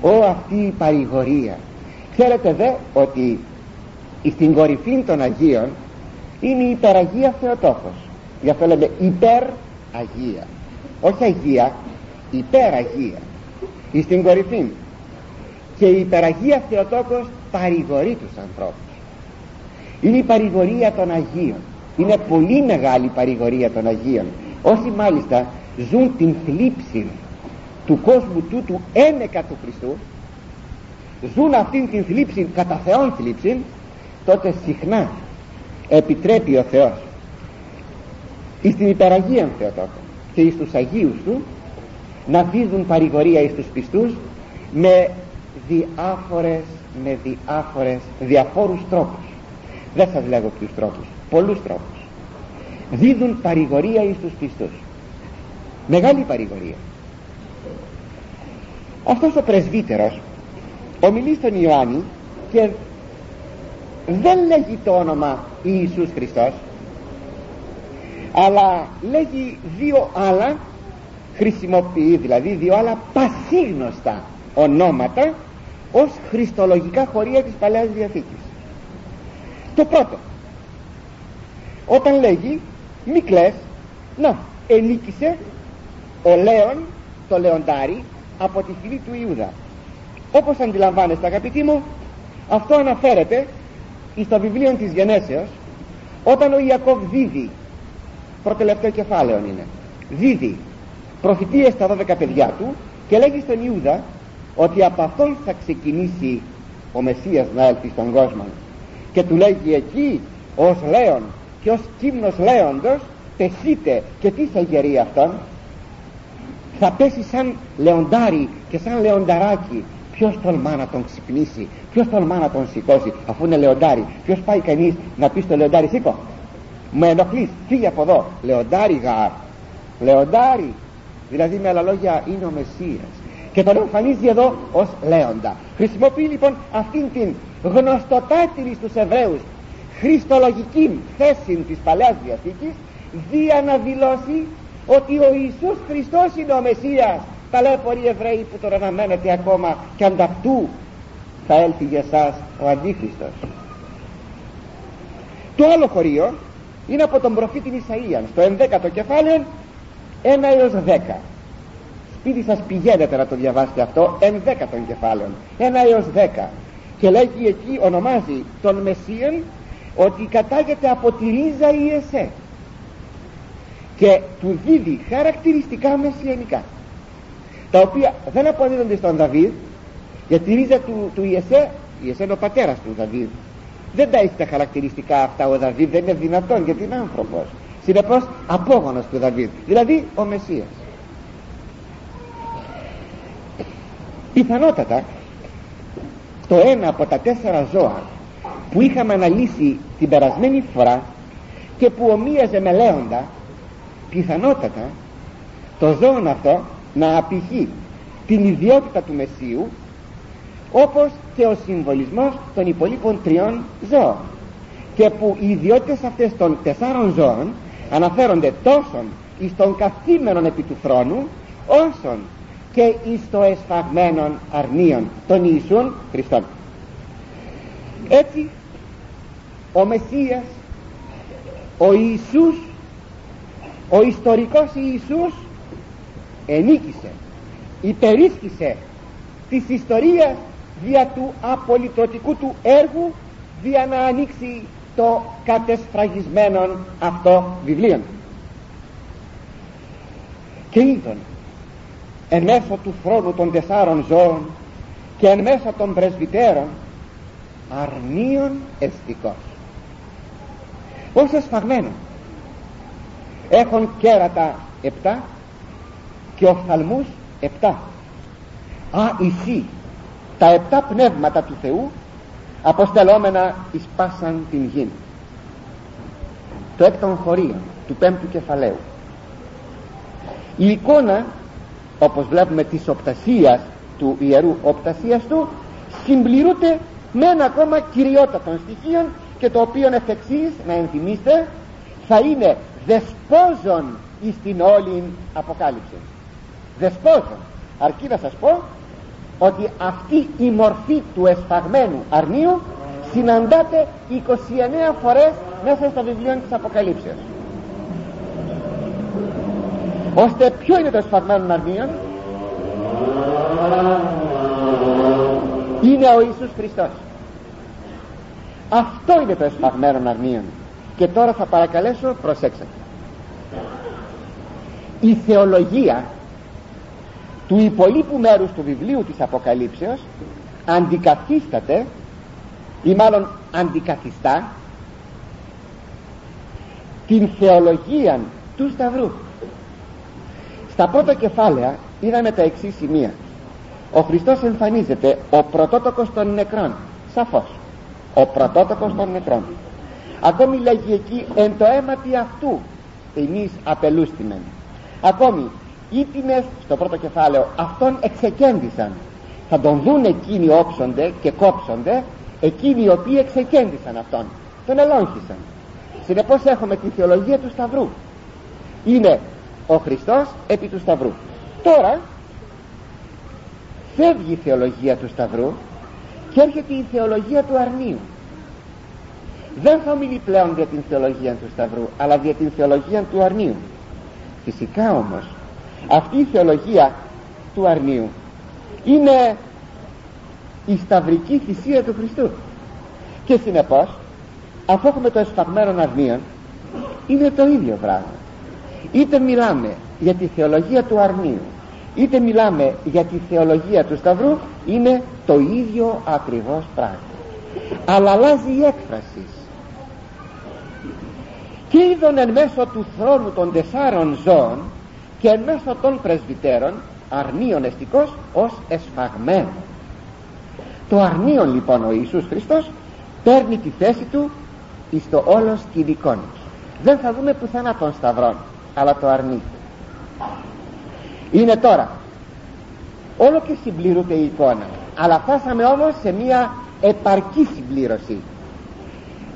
Ω αυτή η παρηγορία. Ξέρετε δε ότι στην κορυφή των Αγίων είναι η υπεραγία Θεοτόκος γι' αυτό λέμε υπεραγία. Όχι Αγία υπεραγία στην κορυφή και η υπεραγία Θεοτόκος παρηγορεί τους ανθρώπους. Είναι η παρηγορία των Αγίων. Είναι πολύ μεγάλη η παρηγορία των Αγίων. Όσοι μάλιστα ζουν την θλίψη του κόσμου τούτου ένεκα του Χριστού. Ζουν αυτήν την θλίψη κατά Θεόν θλίψη τότε συχνά επιτρέπει ο Θεός εις την υπεραγία Θεοτόκο και εις τους Αγίους Του να δίδουν παρηγορία εις τους πιστούς με διάφορες με διάφορες διαφόρους τρόπους. Δεν σας λέγω ποιους τρόπους πολλούς τρόπους. Δίδουν παρηγορία εις τους πιστούς. Μεγάλη παρηγορία. Αυτός ο πρεσβύτερος ομιλεί στον Ιωάννη και δεν λέγει το όνομα Ιησούς Χριστός αλλά λέγει δύο άλλα χρησιμοποιεί δηλαδή δύο άλλα πασίγνωστα ονόματα ως χριστολογικά χωρία της Παλαιάς Διαθήκης. Το πρώτο. Όταν λέγει μη κλαις να ενίκησε ο Λέων το Λεοντάρι από τη φυλή του Ιούδα. Όπως αντιλαμβάνεστε αγαπητοί μου αυτό αναφέρεται στο βιβλίο της Γενέσεως όταν ο Ιακώβ δίδει προτελευταίο κεφάλαιο είναι δίδει προφητείες στα 12 παιδιά του και λέγει στον Ιούδα ότι από αυτόν θα ξεκινήσει ο Μεσσίας να έλθει στον κόσμο. Και του λέγει εκεί ως λέον και ως κύμνος λέοντος πεσείτε και τι θα γερεί αυτόν; Θα πέσει σαν λεοντάρι και σαν λεονταράκι. Ποιος τολμά να τον ξυπνήσει ποιος τολμά να τον σηκώσει αφού είναι λεοντάρι. Ποιος πάει κανείς να πει στο λεοντάρι σήκω με ενοχλείς φύγε από εδώ λεοντάρι γαρ λεοντάρι δηλαδή με άλλα λόγια είναι ο Μεσσίας. Και τον εμφανίζει εδώ ως λέοντα. Χρησιμοποιεί λοιπόν αυτήν την γνωστοτάτηρη στους Εβραίους χριστολογική θέση της Παλαιάς Διαθήκης δια να δηλώσει ότι ο Ιησούς Χριστός είναι ο Μεσσίας. Ταλέποροι Εβραίοι που τον αναμένετε ακόμα και ανταυτού θα έλθει για σας ο Αντίχριστος. Το άλλο χωρίο είναι από τον προφήτη Ισαΐαν στο 11ο κεφάλαιο 1 έως 10 σπίτι σας πηγαίνετε να το διαβάσετε αυτό 11ο κεφάλαιο 1 έως 10 και λέγει εκεί ονομάζει τον Μεσσίαν ότι κατάγεται από τη ρίζα Ιεσέ και του δίδει χαρακτηριστικά μεσιανικά τα οποία δεν αποδίδονται στον Δαβίδ γιατί η ρίζα του, του Ιεσέ Ιεσέ είναι ο πατέρας του Δαβίδ. Δεν τα έχει τα χαρακτηριστικά αυτά ο Δαβίδ δεν είναι δυνατόν γιατί είναι άνθρωπος συνεπώς απόγονος του Δαβίδ. Δηλαδή ο Μεσσίας. Πιθανότατα το ένα από τα τέσσερα ζώα που είχαμε αναλύσει την περασμένη φορά και που ομοίαζε με λέοντα πιθανότατα το ζώο αυτό να απηχεί την ιδιότητα του Μεσσίου όπως και ο συμβολισμός των υπολείπων τριών ζώων. Και που οι ιδιότητες αυτές των τεσσάρων ζώων αναφέρονται τόσο εις των καθήμενων επί του θρόνου όσον και εις το εσφαγμένων αρνίων των Ιησούν Χριστών έτσι ο Μεσσίας ο Ιησούς ο ιστορικός Ιησούς ενίκησε υπερίσχυσε της ιστορίας δια του απολυτρωτικού του έργου δια να ανοίξει το κατεσφραγισμένον αυτό βιβλίο και είδον εν μέσω του θρόνου των τεσσάρων ζώων και εν μέσω των πρεσβυτέρων αρνίων εστικός ως εσφαγμένο έχουν κέρατα επτά και οφθαλμούς επτά. Α εσύ τα επτά πνεύματα του Θεού αποστελόμενα εις πάσαν την γη. Το έκτον χωρίο του πέμπτου κεφαλαίου. Η εικόνα όπως βλέπουμε της οπτασίας του ιερού οπτασίας του συμπληρούνται με ένα ακόμα κυριότατο στοιχείο και το οποίο εφ' εξής, να ενθυμίστε θα είναι δεσπόζων εις την όλη αποκάλυψη. Δεσπόζων αρκεί να σας πω ότι αυτή η μορφή του εσφαγμένου αρνίου συναντάται 29 φορές μέσα στο βιβλίο της Αποκαλύψεως. Ώστε ποιο είναι το εσφαγμένο αρνίον; Είναι ο Ιησούς Χριστός. Αυτό είναι το εσφαγμένο αρνίον. Και τώρα θα παρακαλέσω προσέξτε. Η θεολογία του υπολείπου μέρους του βιβλίου της Αποκαλύψεως αντικαθίσταται ή μάλλον αντικαθιστά την θεολογία του Σταυρού. Στα πρώτα κεφάλαια είδαμε τα εξής σημεία. Ο Χριστός εμφανίζεται ο πρωτότοκος των νεκρών. Σαφώς. Ο πρωτότοκος των νεκρών. Ακόμη λέγει εκεί εν το αίματι αυτού εμείς απελούστημεν ακόμη ήτιμες στο πρώτο κεφάλαιο. Αυτόν εξεκέντησαν θα τον δουν εκείνοι όψονται και κόψονται εκείνοι οι οποίοι εξεκέντησαν αυτόν. Τον ελόγχησαν συνεπώς έχουμε τη θεολογία του Σταυρού. Είναι ο Χριστός επί του Σταυρού. Τώρα φεύγει η θεολογία του Σταυρού και έρχεται η θεολογία του Αρνίου. Δεν θα μιλεί πλέον για την θεολογία του Σταυρού αλλά για την θεολογία του Αρνίου. Φυσικά όμως αυτή η θεολογία του αρνίου είναι η σταυρική θυσία του Χριστού. Και συνεπώς αφού έχουμε το εσφαγμένο αρνίον είναι το ίδιο πράγμα. Είτε μιλάμε για τη θεολογία του αρνίου είτε μιλάμε για τη θεολογία του Σταυρού είναι το ίδιο ακριβώς πράγμα. Αλλά αλλάζει η έκφραση. Και είδον εν μέσω του θρόνου των τεσσάρων ζώων και εν μέσω των πρεσβυτέρων αρνίων εστικός ως εσφαγμένο το αρνίον λοιπόν ο Ιησούς Χριστός παίρνει τη θέση του εις το όλο σκηνικών δεν θα δούμε πουθενά τον σταυρών αλλά το αρνί είναι τώρα. Όλο και συμπληρούνται η εικόνα αλλά φτάσαμε όμως σε μια επαρκή συμπλήρωση.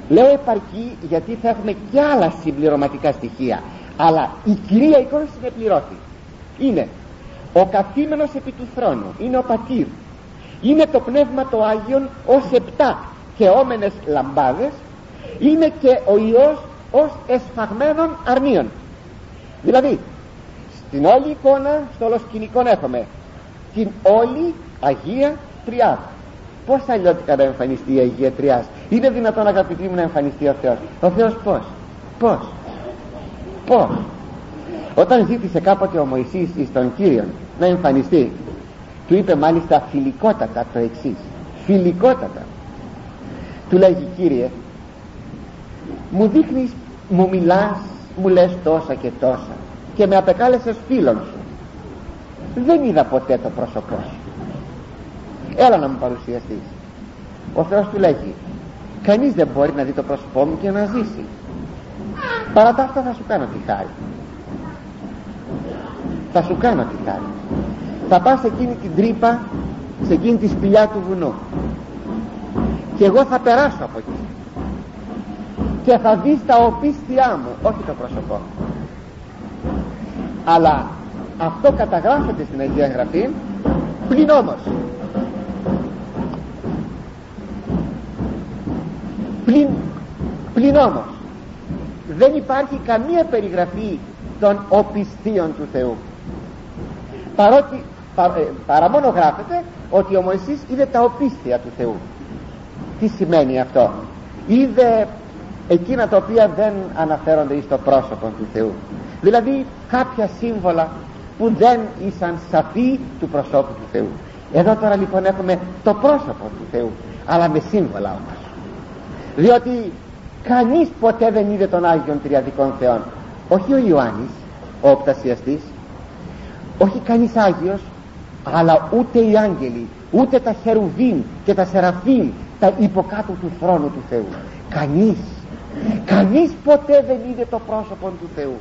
Λέω επαρκή γιατί θα έχουμε και άλλα συμπληρωματικά στοιχεία αλλά η κυρία εικόνας συνεπληρώθη είναι ο καθήμενος επί του θρόνου. Είναι ο πατήρ. Είναι το πνεύμα το Άγιον ως επτά και όμενες λαμπάδες. Είναι και ο Υιός ως εσφαγμένων αρνίων. Δηλαδή στην όλη εικόνα στο όλο σκηνικό έχουμε την όλη Αγία Τριάδα. Πως αλλιώτικα να εμφανιστεί η Αγία Τριάς είναι δυνατόν αγαπητοί μου να εμφανιστεί ο Θεός; Ο Θεός πως πως πως. Όταν ζήτησε κάποτε ο Μωυσής εις τον Κύριον να εμφανιστεί του είπε μάλιστα φιλικότατα το εξής. φιλικότατα. Του λέγει Κύριε μου δείχνεις μου μιλάς μου λες τόσα και τόσα και με απεκάλεσες φίλον σου. Δεν είδα ποτέ το πρόσωπό σου. Έλα να μου παρουσιαστείς ο Θεός του λέγει κανείς δεν μπορεί να δει το πρόσωπό μου και να ζήσει παρά τα αυτά θα σου κάνω τη χάρη. Θα σου κάνω τη χάρη. Θα πας σε εκείνη την τρύπα σε εκείνη τη σπηλιά του βουνού. Και εγώ θα περάσω από εκεί. Και θα δεις τα οπίστια μου όχι το πρόσωπό αλλά αυτό καταγράφεται στην Αγία Γραφή πλην όμως. Πλην, πλην όμως δεν υπάρχει καμία περιγραφή των οπιστίων του Θεού. Παρότι ε, παρά μόνο γράφεται ότι ο Μωυσής είδε τα οπίστια του Θεού. Τι σημαίνει αυτό; Είδε εκείνα τα οποία δεν αναφέρονται στο πρόσωπο του Θεού. Δηλαδή κάποια σύμβολα που δεν ήσαν σαφή του προσώπου του Θεού. Εδώ τώρα λοιπόν έχουμε το πρόσωπο του Θεού αλλά με σύμβολα όμως. Διότι κανείς ποτέ δεν είδε τον Άγιον Τριαδικών Θεών. Όχι ο Ιωάννης ο οπτασιαστής. Όχι κανείς Άγιος αλλά ούτε οι άγγελοι ούτε τα χερουβίν και τα σεραφίν τα υποκάτω του θρόνου του Θεού. Κανείς. Κανείς ποτέ δεν είδε το πρόσωπο του Θεού.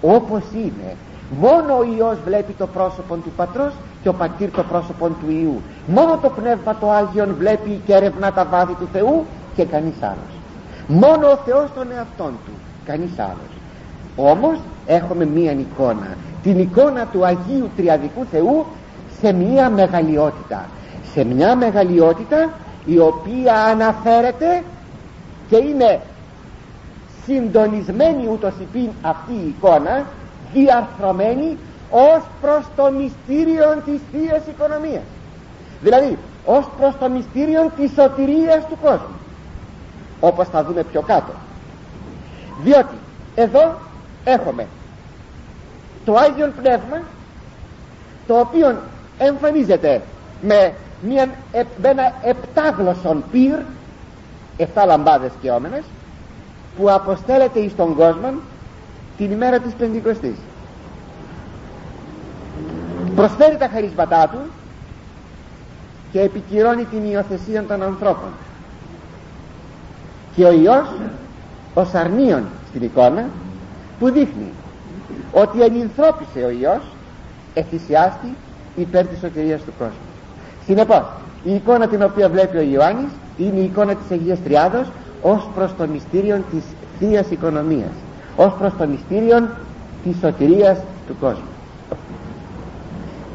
Όπως είναι μόνο ο Υιός βλέπει το πρόσωπο του Πατρός και ο Πατήρ το πρόσωπο του Ιού μόνο το Πνεύμα το Άγιον βλέπει και ερευνά τα βάθη του Θεού και κανείς άλλος μόνο ο Θεός τον εαυτόν του κανείς άλλος. Όμως έχουμε μία εικόνα την εικόνα του Αγίου Τριαδικού Θεού σε μία μεγαλειότητα. Σε μια μεγαλειότητα η οποία αναφέρεται και είναι συντονισμένη ούτως υπήν αυτή η εικόνα διαρθρωμένη ως προς το μυστήριο της Θείας Οικονομίας. Δηλαδή ως προς το μυστήριο της σωτηρίας του κόσμου όπως θα δούμε πιο κάτω. Διότι εδώ έχουμε το Άγιον Πνεύμα το οποίο εμφανίζεται με, μια, με ένα επτάγλωσσον πυρ εφτά λαμπάδες και όμενες που αποστέλλεται εις τον κόσμο την ημέρα της Πεντηκοστής. Προσφέρει τα χαρίσματά του και επικυρώνει την υιοθεσία των ανθρώπων και ο Υιός ως αρνίον στην εικόνα που δείχνει ότι ενυνθρώπισε ο Υιός εθυσιάστη υπέρ της σωτηρίας του κόσμου. Συνεπώς η εικόνα την οποία βλέπει ο Ιωάννης είναι η εικόνα της Αγίας Τριάδος ως προς το μυστήριο της Θείας Οικονομίας ως προς το μυστήριο της σωτηρίας του κόσμου.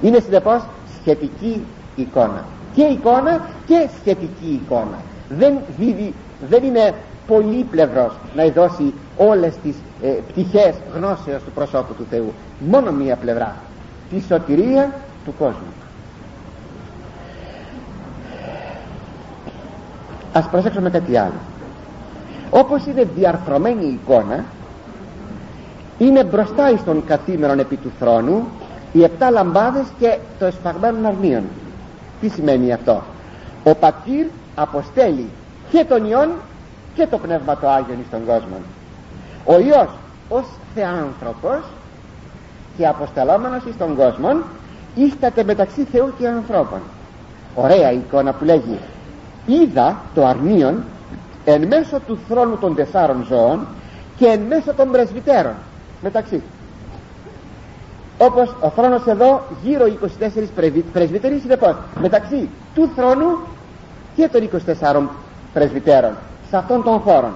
Είναι συνεπώς σχετική εικόνα. Και εικόνα και σχετική εικόνα δεν, δίδει, δεν είναι πολύπλευρος να δώσει όλες τις ε, πτυχές γνώσεως του προσώπου του Θεού. Μόνο μία πλευρά. Τη σωτηρία του κόσμου. Ας προσέξουμε κάτι άλλο. Όπως είναι διαρθρωμένη η εικόνα είναι μπροστά εις των καθήμερων επί του θρόνου οι επτά λαμπάδες και το εσφαγμένο αρνίον. Τι σημαίνει αυτό; Ο πατήρ αποστέλει και τον Υιόν και το Πνεύμα το Άγιον εις τον κόσμο ο Υιός ως θεάνθρωπος και αποστελόμενος εις τον κόσμο ίσταται μεταξύ Θεού και ανθρώπων. Ωραία εικόνα που λέγει είδα το αρνίον εν μέσω του θρόνου των τεσσάρων ζώων και εν μέσω των πρεσβυτέρων μεταξύ. Όπως ο θρόνος εδώ γύρω 24 πρεσβύτεροι συνεπώς μεταξύ του θρόνου και των 24 πρεσβυτέρων σε αυτόν τον χώρο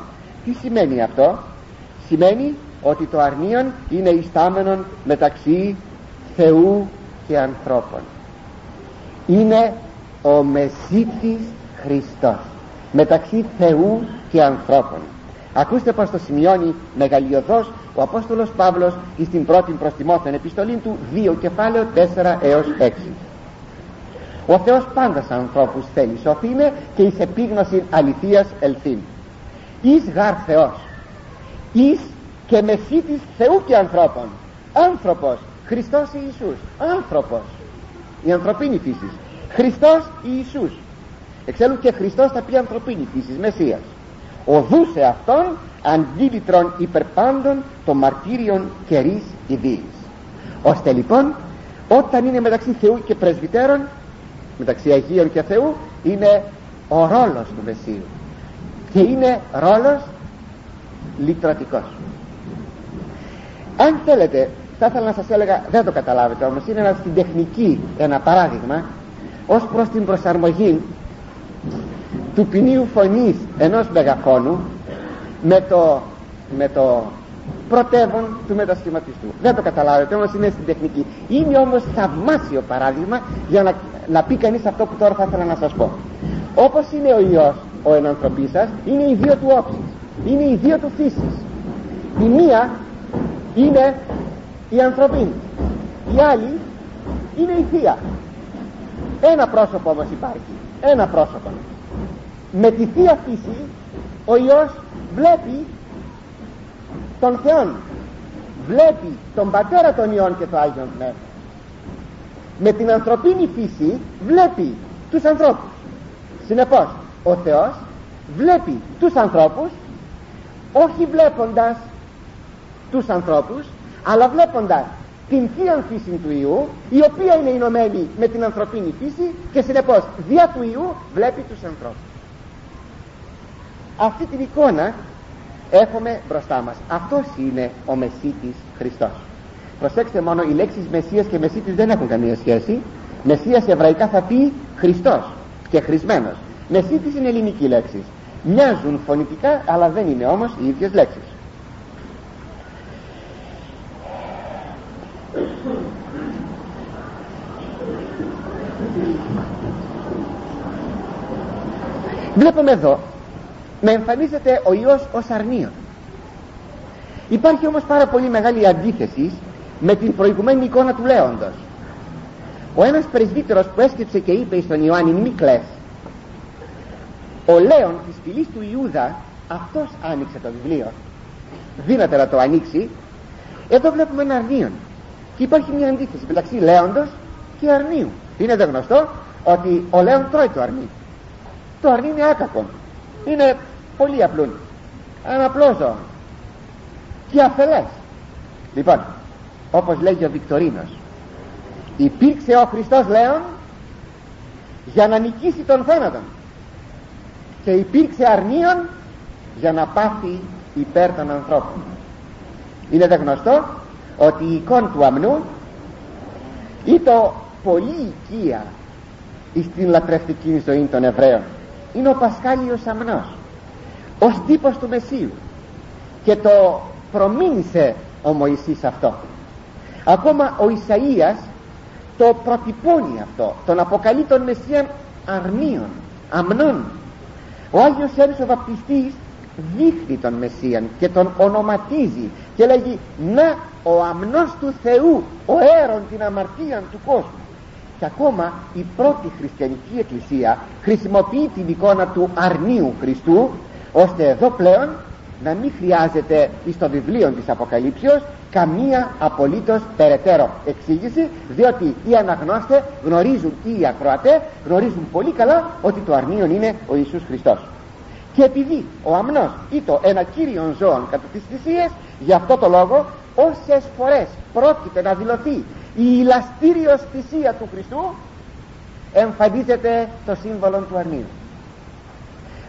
τι σημαίνει αυτό; Σημαίνει ότι το αρνίον είναι ιστάμενον μεταξύ Θεού και ανθρώπων. Είναι ο Μεσίτης Χριστός μεταξύ Θεού και ανθρώπων. Ακούστε πως το σημειώνει μεγαλειωδώς ο Απόστολος Παύλος στην πρώτη προς Τιμόθεων επιστολή του 2 κεφάλαιο 4 έως 6 ο Θεός πάντα σε ανθρώπους θέλει σοφήνε και εις επίγνωση αληθείας ελθύν. Εις γάρ Θεός εις και μεσίτης Θεού και ανθρώπων. Άνθρωπος Χριστός Ιησούς. Άνθρωπος. Η ανθρωπίνη φύσης. Χριστός Ιησούς. Εξάλλου και Χριστός θα πει ανθρωπίνη φύσης Μεσσίας. Οδούσε αυτόν αντίλητρον υπερπάντων των μαρτύριων κερίς ιδίης. Ώστε λοιπόν όταν είναι μεταξύ Θεού και πρεσβυτέρων μεταξύ Αγίων και Θεού είναι ο ρόλος του Μεσσίου. Και είναι ρόλος λυτρωτικός. Αν θέλετε θα ήθελα να σας έλεγα δεν το καταλάβετε όμως είναι ένα, στην τεχνική ένα παράδειγμα ως προς την προσαρμογή του ποινίου φωνής ενός μεγαφώνου με το, με το πρωτεύον του μετασχηματιστού. Δεν το καταλάβετε όμως είναι στην τεχνική. Είναι όμως θαυμάσιο παράδειγμα για να, να πει κανείς αυτό που τώρα θα ήθελα να σας πω. Όπως είναι ο Υιός ο ενανθρωπής σας είναι οι δύο του όψεις. Είναι οι δύο του φύσης. Η μία είναι η ανθρωπίνη η άλλη είναι η θεία. Ένα πρόσωπο όμως υπάρχει. Ένα πρόσωπο. Με τη θεία φύση ο Υιός βλέπει τον Θεόν. Βλέπει τον Πατέρα των Υιών και το Άγιον Πνεύμα. Με την ανθρωπίνη φύση βλέπει τους ανθρώπους. Συνεπώς ο Θεός βλέπει τους ανθρώπους όχι βλέποντας τους ανθρώπους αλλά βλέποντας την θεία φύση του Ιού η οποία είναι ενωμένη με την ανθρωπίνη φύση και συνεπώς δια του Ιού βλέπει τους ανθρώπους. Αυτή την εικόνα έχουμε μπροστά μας. Αυτός είναι ο Μεσίτης Χριστός. Προσέξτε μόνο οι λέξεις Μεσσίας και Μεσίτης δεν έχουν καμία σχέση. Μεσσίας εβραϊκά θα πει Χριστός και χρησμένος. Μεσίτης είναι ελληνική λέξη. Μοιάζουν φωνητικά αλλά δεν είναι όμως οι ίδιες λέξεις. Βλέπουμε εδώ να εμφανίζεται ο Υιός ως αρνίον. Υπάρχει όμως πάρα πολύ μεγάλη αντίθεση με την προηγουμένη εικόνα του Λέοντος. Ο ένας πρεσβύτερος που έσκυψε και είπε στον Ιωάννη μη κλαις ο Λέον της φυλής του Ιούδα αυτός άνοιξε το βιβλίο. Δύναται να το ανοίξει. Εδώ βλέπουμε ένα αρνίον. Και υπάρχει μια αντίθεση μεταξύ Λέοντος και αρνίου. Είναι δε γνωστό ότι ο Λέον τρώει το αρνί. Το αρνί είναι άκακο. Είναι πολύ απλούν. Αναπλώζω και αφελές λοιπόν όπως λέγει ο Βικτορίνος υπήρξε ο Χριστός Λέον για να νικήσει τον θάνατον και υπήρξε αρνίον για να πάθει υπέρ των ανθρώπων είναι δε γνωστό ότι η εικόνα του αμνού ήταν πολύ οικία στην λατρευτική ζωή των Εβραίων είναι ο Πασχάλιος αμνός ως τύπος του Μεσσίου. Και το προμήνυσε ο Μωυσής αυτό. Ακόμα ο Ισαΐας το προτυπώνει αυτό τον αποκαλεί τον Μεσσίαν αρνίων αμνών. Ο Άγιος Ιωάννης ο Βαπτιστής δείχνει τον Μεσσίαν και τον ονοματίζει και λέγει να ο αμνός του Θεού ο έρον την αμαρτία του κόσμου και ακόμα η πρώτη χριστιανική εκκλησία χρησιμοποιεί την εικόνα του αρνίου Χριστού ώστε εδώ πλέον να μην χρειάζεται στο βιβλίο της Αποκαλύψεως καμία απολύτως περαιτέρω εξήγηση διότι οι αναγνώστες γνωρίζουν ή οι ακροατές γνωρίζουν πολύ καλά ότι το αρνίον είναι ο Ιησούς Χριστός. Και επειδή ο αμνός ήταν ένα κύριον ζώον κατά τις θυσίες γι' αυτό το λόγο όσες φορές πρόκειται να δηλωθεί η ηλαστήριος θυσία του Χριστού εμφανίζεται το σύμβολο του αρνίου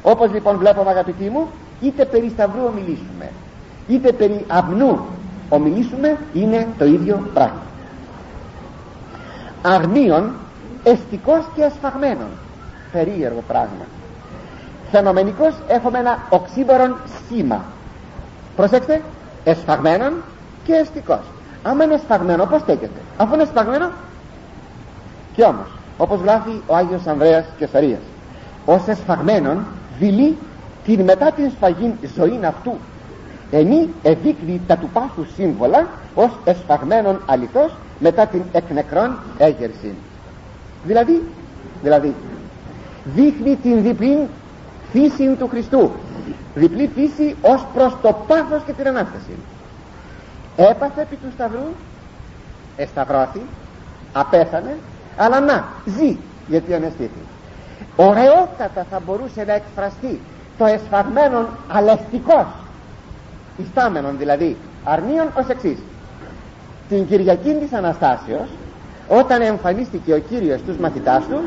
όπως λοιπόν βλέπουμε αγαπητοί μου είτε περί σταυρού ομιλήσουμε είτε περί αμνού ομιλήσουμε είναι το ίδιο πράγμα. Αρνίων εστικός και ασφαγμένων περίεργο πράγμα. Φαινομενικός έχουμε ένα οξύμορον σήμα. Προσέξτε εσφαγμένον και εστικός. Άμα είναι σφαγμένο πως στέκεται; Αφού είναι σφαγμένο και όμως όπως γράφει ο Άγιος Ανδρέας Κεσαρίας ως εσφαγμένον δηλεί την μετά την σφαγή ζωή αυτού. Ενή εδείκνει τα του πάθους σύμβολα ως εσφαγμένον αληθώς μετά την εκνεκρόν έγερση δηλαδή δηλαδή δείχνει την διπλή φύση του Χριστού. Διπλή φύση ως προς το πάθος και την Ανάσταση. Έπαθε επί του Σταυρού εσταυρώθη απέθανε αλλά να ζει γιατί αναισθήθη ωραιότατα θα μπορούσε να εκφραστεί το εσφαγμένον αλεστικός ιστάμενον δηλαδή αρνίων ως εξής. Την Κυριακή της Αναστάσεως όταν εμφανίστηκε ο Κύριος στους μαθητάς του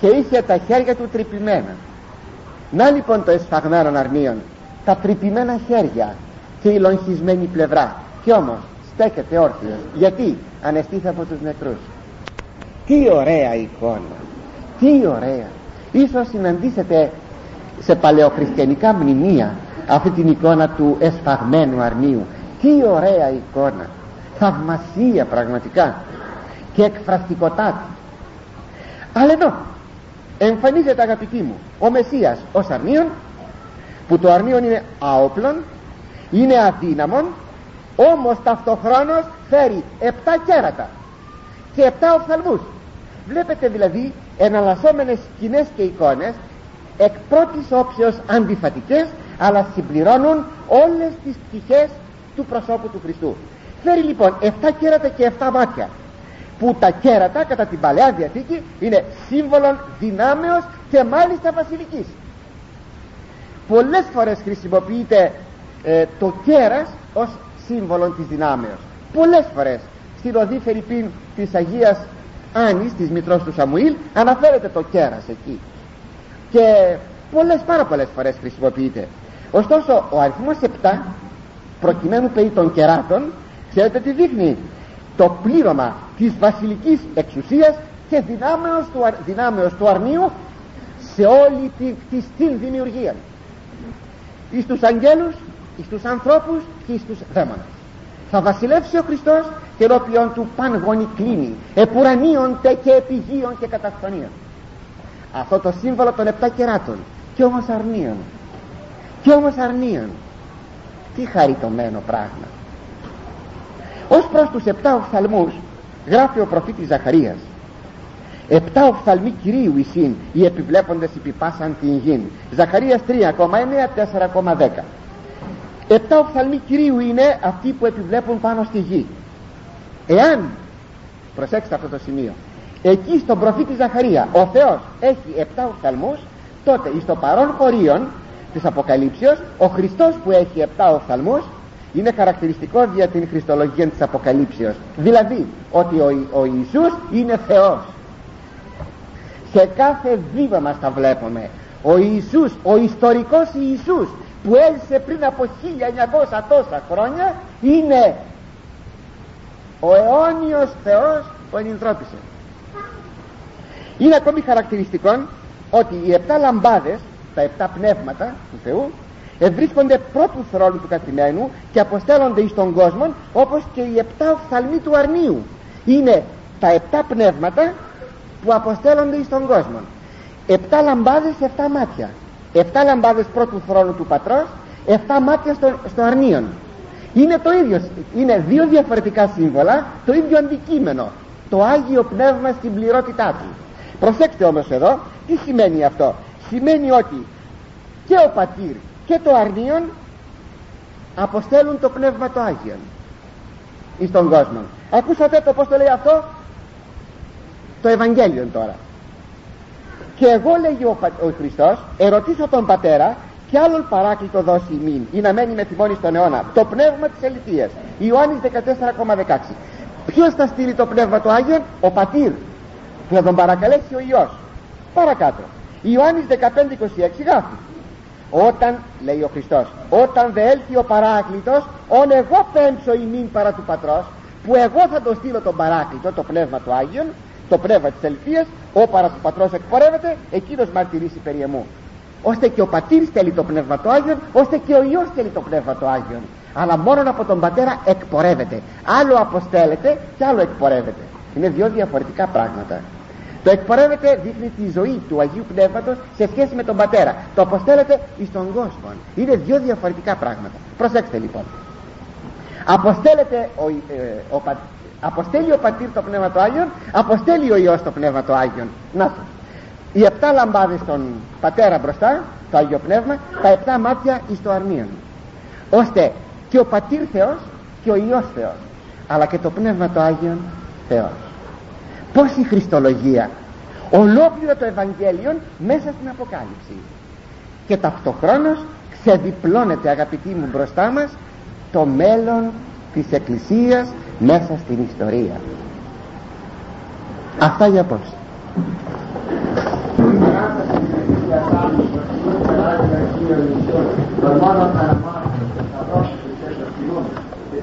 και είχε τα χέρια του τρυπημένα. Να λοιπόν το εσφαγμένον αρνίων τα τρυπημένα χέρια και η λογισμένη πλευρά. Και όμως στέκεται όρθιος. Γιατί αναισθήθη από τους νεκρούς. Τι ωραία εικόνα τι ωραία. Ίσως συναντήσετε σε παλαιοχριστιανικά μνημεία αυτή την εικόνα του εσφαγμένου αρνίου. Τι ωραία εικόνα. Θαυμασία πραγματικά. Και εκφραστικοτάτη αλλά εδώ εμφανίζεται αγαπητοί μου ο Μεσσίας ως αρνίον που το αρνίον είναι άοπλον είναι αδύναμον όμως ταυτοχρόνως φέρει επτά κέρατα και επτά οφθαλμούς βλέπετε δηλαδή εναλλασσόμενες σκηνές και εικόνες εκ πρώτης όψεως αντιφατικές αλλά συμπληρώνουν όλες τις πτυχές του προσώπου του Χριστού. Φέρει λοιπόν 7 κέρατα και 7 μάτια που τα κέρατα κατά την Παλαιά Διαθήκη είναι σύμβολον δυνάμεως και μάλιστα βασιλικής. Πολλές φορές χρησιμοποιείται ε, το κέρας ως σύμβολο της δυνάμεως. Πολλές φορές. Στην οδή Φερρυπίν της Αγίας Άνης της μητρός του Σαμουήλ αναφέρεται το κέρας εκεί. Και πολλές πάρα πολλές φορές χρησιμοποιείται. Ωστόσο ο αριθμός 7 προκειμένου περί των κεράτων ξέρετε τι δείχνει; Το πλήρωμα της βασιλικής εξουσίας και δυνάμεως του, δυνάμεως του αρνίου σε όλη τη κτιστή δημιουργία. Εις τους αγγέλους εις τους ανθρώπους και εις τους δαίμονες θα βασιλεύσει ο Χριστός και ενώπιον του παν κλίνη επουρανίων και επιγείων και καταφθονίων. Αυτό το σύμβολο των επτά κεράτων και όμως αρνίων. Και όμως αρνίων. Τι χαριτωμένο πράγμα. Ως προς τους επτά οφθαλμούς γράφει ο προφήτης Ζαχαρίας επτά οφθαλμοί Κυρίου εισήν οι επιβλέποντες επιπάσαν την γην Ζαχαρίας 3,9 4,10 επτά οφθαλμοί Κυρίου είναι αυτοί που επιβλέπουν πάνω στη γη. Εάν προσέξτε αυτό το σημείο εκεί στον προφήτη Ζαχαρία ο Θεός έχει επτά οφθαλμούς τότε εις το παρόν χωρίον της Αποκαλύψεως ο Χριστός που έχει επτά οφθαλμούς είναι χαρακτηριστικό για την Χριστολογία της Αποκαλύψεως. Δηλαδή ότι ο, ο Ιησούς είναι Θεός. Σε κάθε βήμα μας τα βλέπουμε. Ο Ιησούς, ο ιστορικός Ιησούς που έζησε πριν από 1900 τόσα χρόνια είναι ο αιώνιος Θεός που ενυντρόπισε είναι ακόμη χαρακτηριστικό ότι οι επτά λαμπάδες τα επτά πνεύματα του Θεού ευρίσκονται πρώτου θρόνου του καθημένου και αποστέλλονται εις τον κόσμο όπως και οι επτά οφθαλμοί του αρνίου. Είναι τα επτά πνεύματα που αποστέλλονται εις τον κόσμο επτά λαμπάδες επτά μάτια επτά λαμπάδες πρώτου θρόνου του πατρός επτά μάτια στο, στο αρνίον. Είναι το ίδιο είναι δύο διαφορετικά σύμβολα το ίδιο αντικείμενο το Άγιο Πνεύμα στην πληρότητά του. Προσέξτε όμως εδώ τι σημαίνει αυτό. Σημαίνει ότι και ο πατήρ και το αρνίον αποστέλουν το Πνεύμα το Άγιον εις τον κόσμο. Ακούσατε το πως το λέει αυτό; Το Ευαγγέλιο τώρα και εγώ λέγει ο, ο Χριστός ερωτήσω τον Πατέρα και άλλον παράκλητο δώσει ημίν ή να μένει με θυμώνει στον αιώνα το πνεύμα της ελιτίας Ιωάννης 14,16 ποιος θα στείλει το πνεύμα του Άγιον; Ο πατήρ που θα τον παρακαλέσει ο Υιός παρακάτω. Ιωάννης 15,26 γράφει. Όταν λέει ο Χριστός όταν δε έλθει ο παράκλητος όν εγώ πέμψω ημίν παρά του πατρός που εγώ θα τον στείλω τον παράκλητο το πνεύμα του Άγιον το πνεύμα της ελπίας ο παρά του πατρός εκπορεύεται εκείνος μαρτυρήσει περί εμού. Ώστε και ο πατήρ στέλνει το πνεύμα του Άγιον ώστε και ο Υιός στέλνει το πνεύμα του Άγιον. Αλλά μόνο από τον πατέρα εκπορεύεται. Άλλο αποστέλλεται και άλλο εκπορεύεται. Είναι δύο διαφορετικά πράγματα. Το εκπορεύεται δείχνει τη ζωή του Αγίου Πνεύματος σε σχέση με τον πατέρα. Το αποστέλλεται εις τον κόσμο είναι δύο διαφορετικά πράγματα. Προσέξτε λοιπόν. Αποστέλλεται ο, ε, ο, αποστέλει ο πατήρ το Πνεύμα του Άγιον αποστέλει ο Υιός το Πνεύμα του Άγιον. Να οι επτά λαμπάδες στον πατέρα μπροστά το Άγιο Πνεύμα τα επτά μάτια εις το αρνίον. Ώστε και ο πατήρ Θεός και ο Υιός Θεός αλλά και το Πνεύμα το Άγιον Θεός. Πως η Χριστολογία! Ολόκληρο το Ευαγγέλιο μέσα στην Αποκάλυψη. Και ταυτοχρόνως ξεδιπλώνεται αγαπητοί μου μπροστά μας το μέλλον της Εκκλησίας μέσα στην ιστορία αυτά για απόψε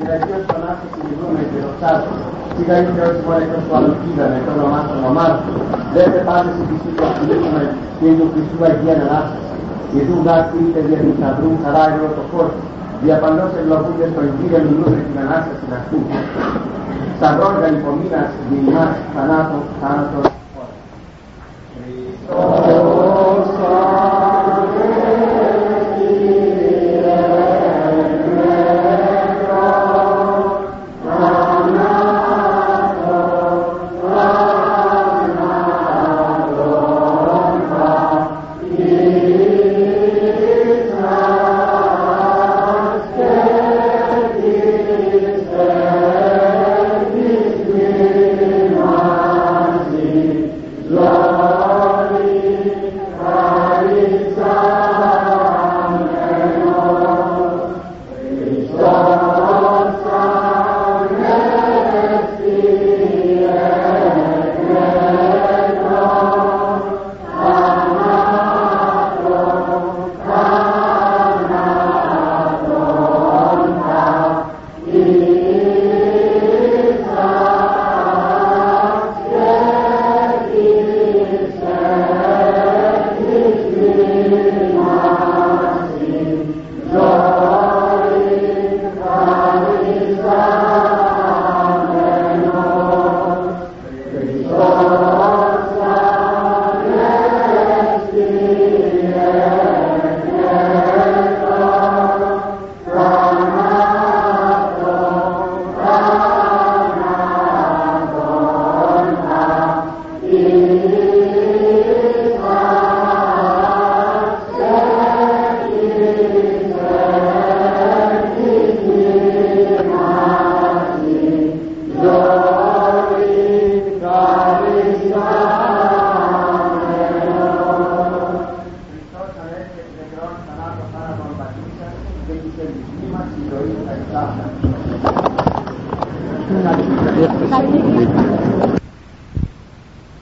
Κυρίως τον άφησε τη δούμε και το ψάχνω. Σιγά είναι όσοι μόνο εκτός του άλλου κοίτανε το όνομά του όνομά του. Δεν σε πάτε στην πιστή του αφιλήσουμε και του Χριστού Αγία Ανάσταση. Και του γάτι είτε δια του σταυρού χαρά εγώ το κόσμο. Διαπαντός ευλογούνται στον Κύριο μιλούν την Ανάσταση αυτού. Σταυρών γαλυπομήνας διημάς θανάτων θάνατος. Χριστός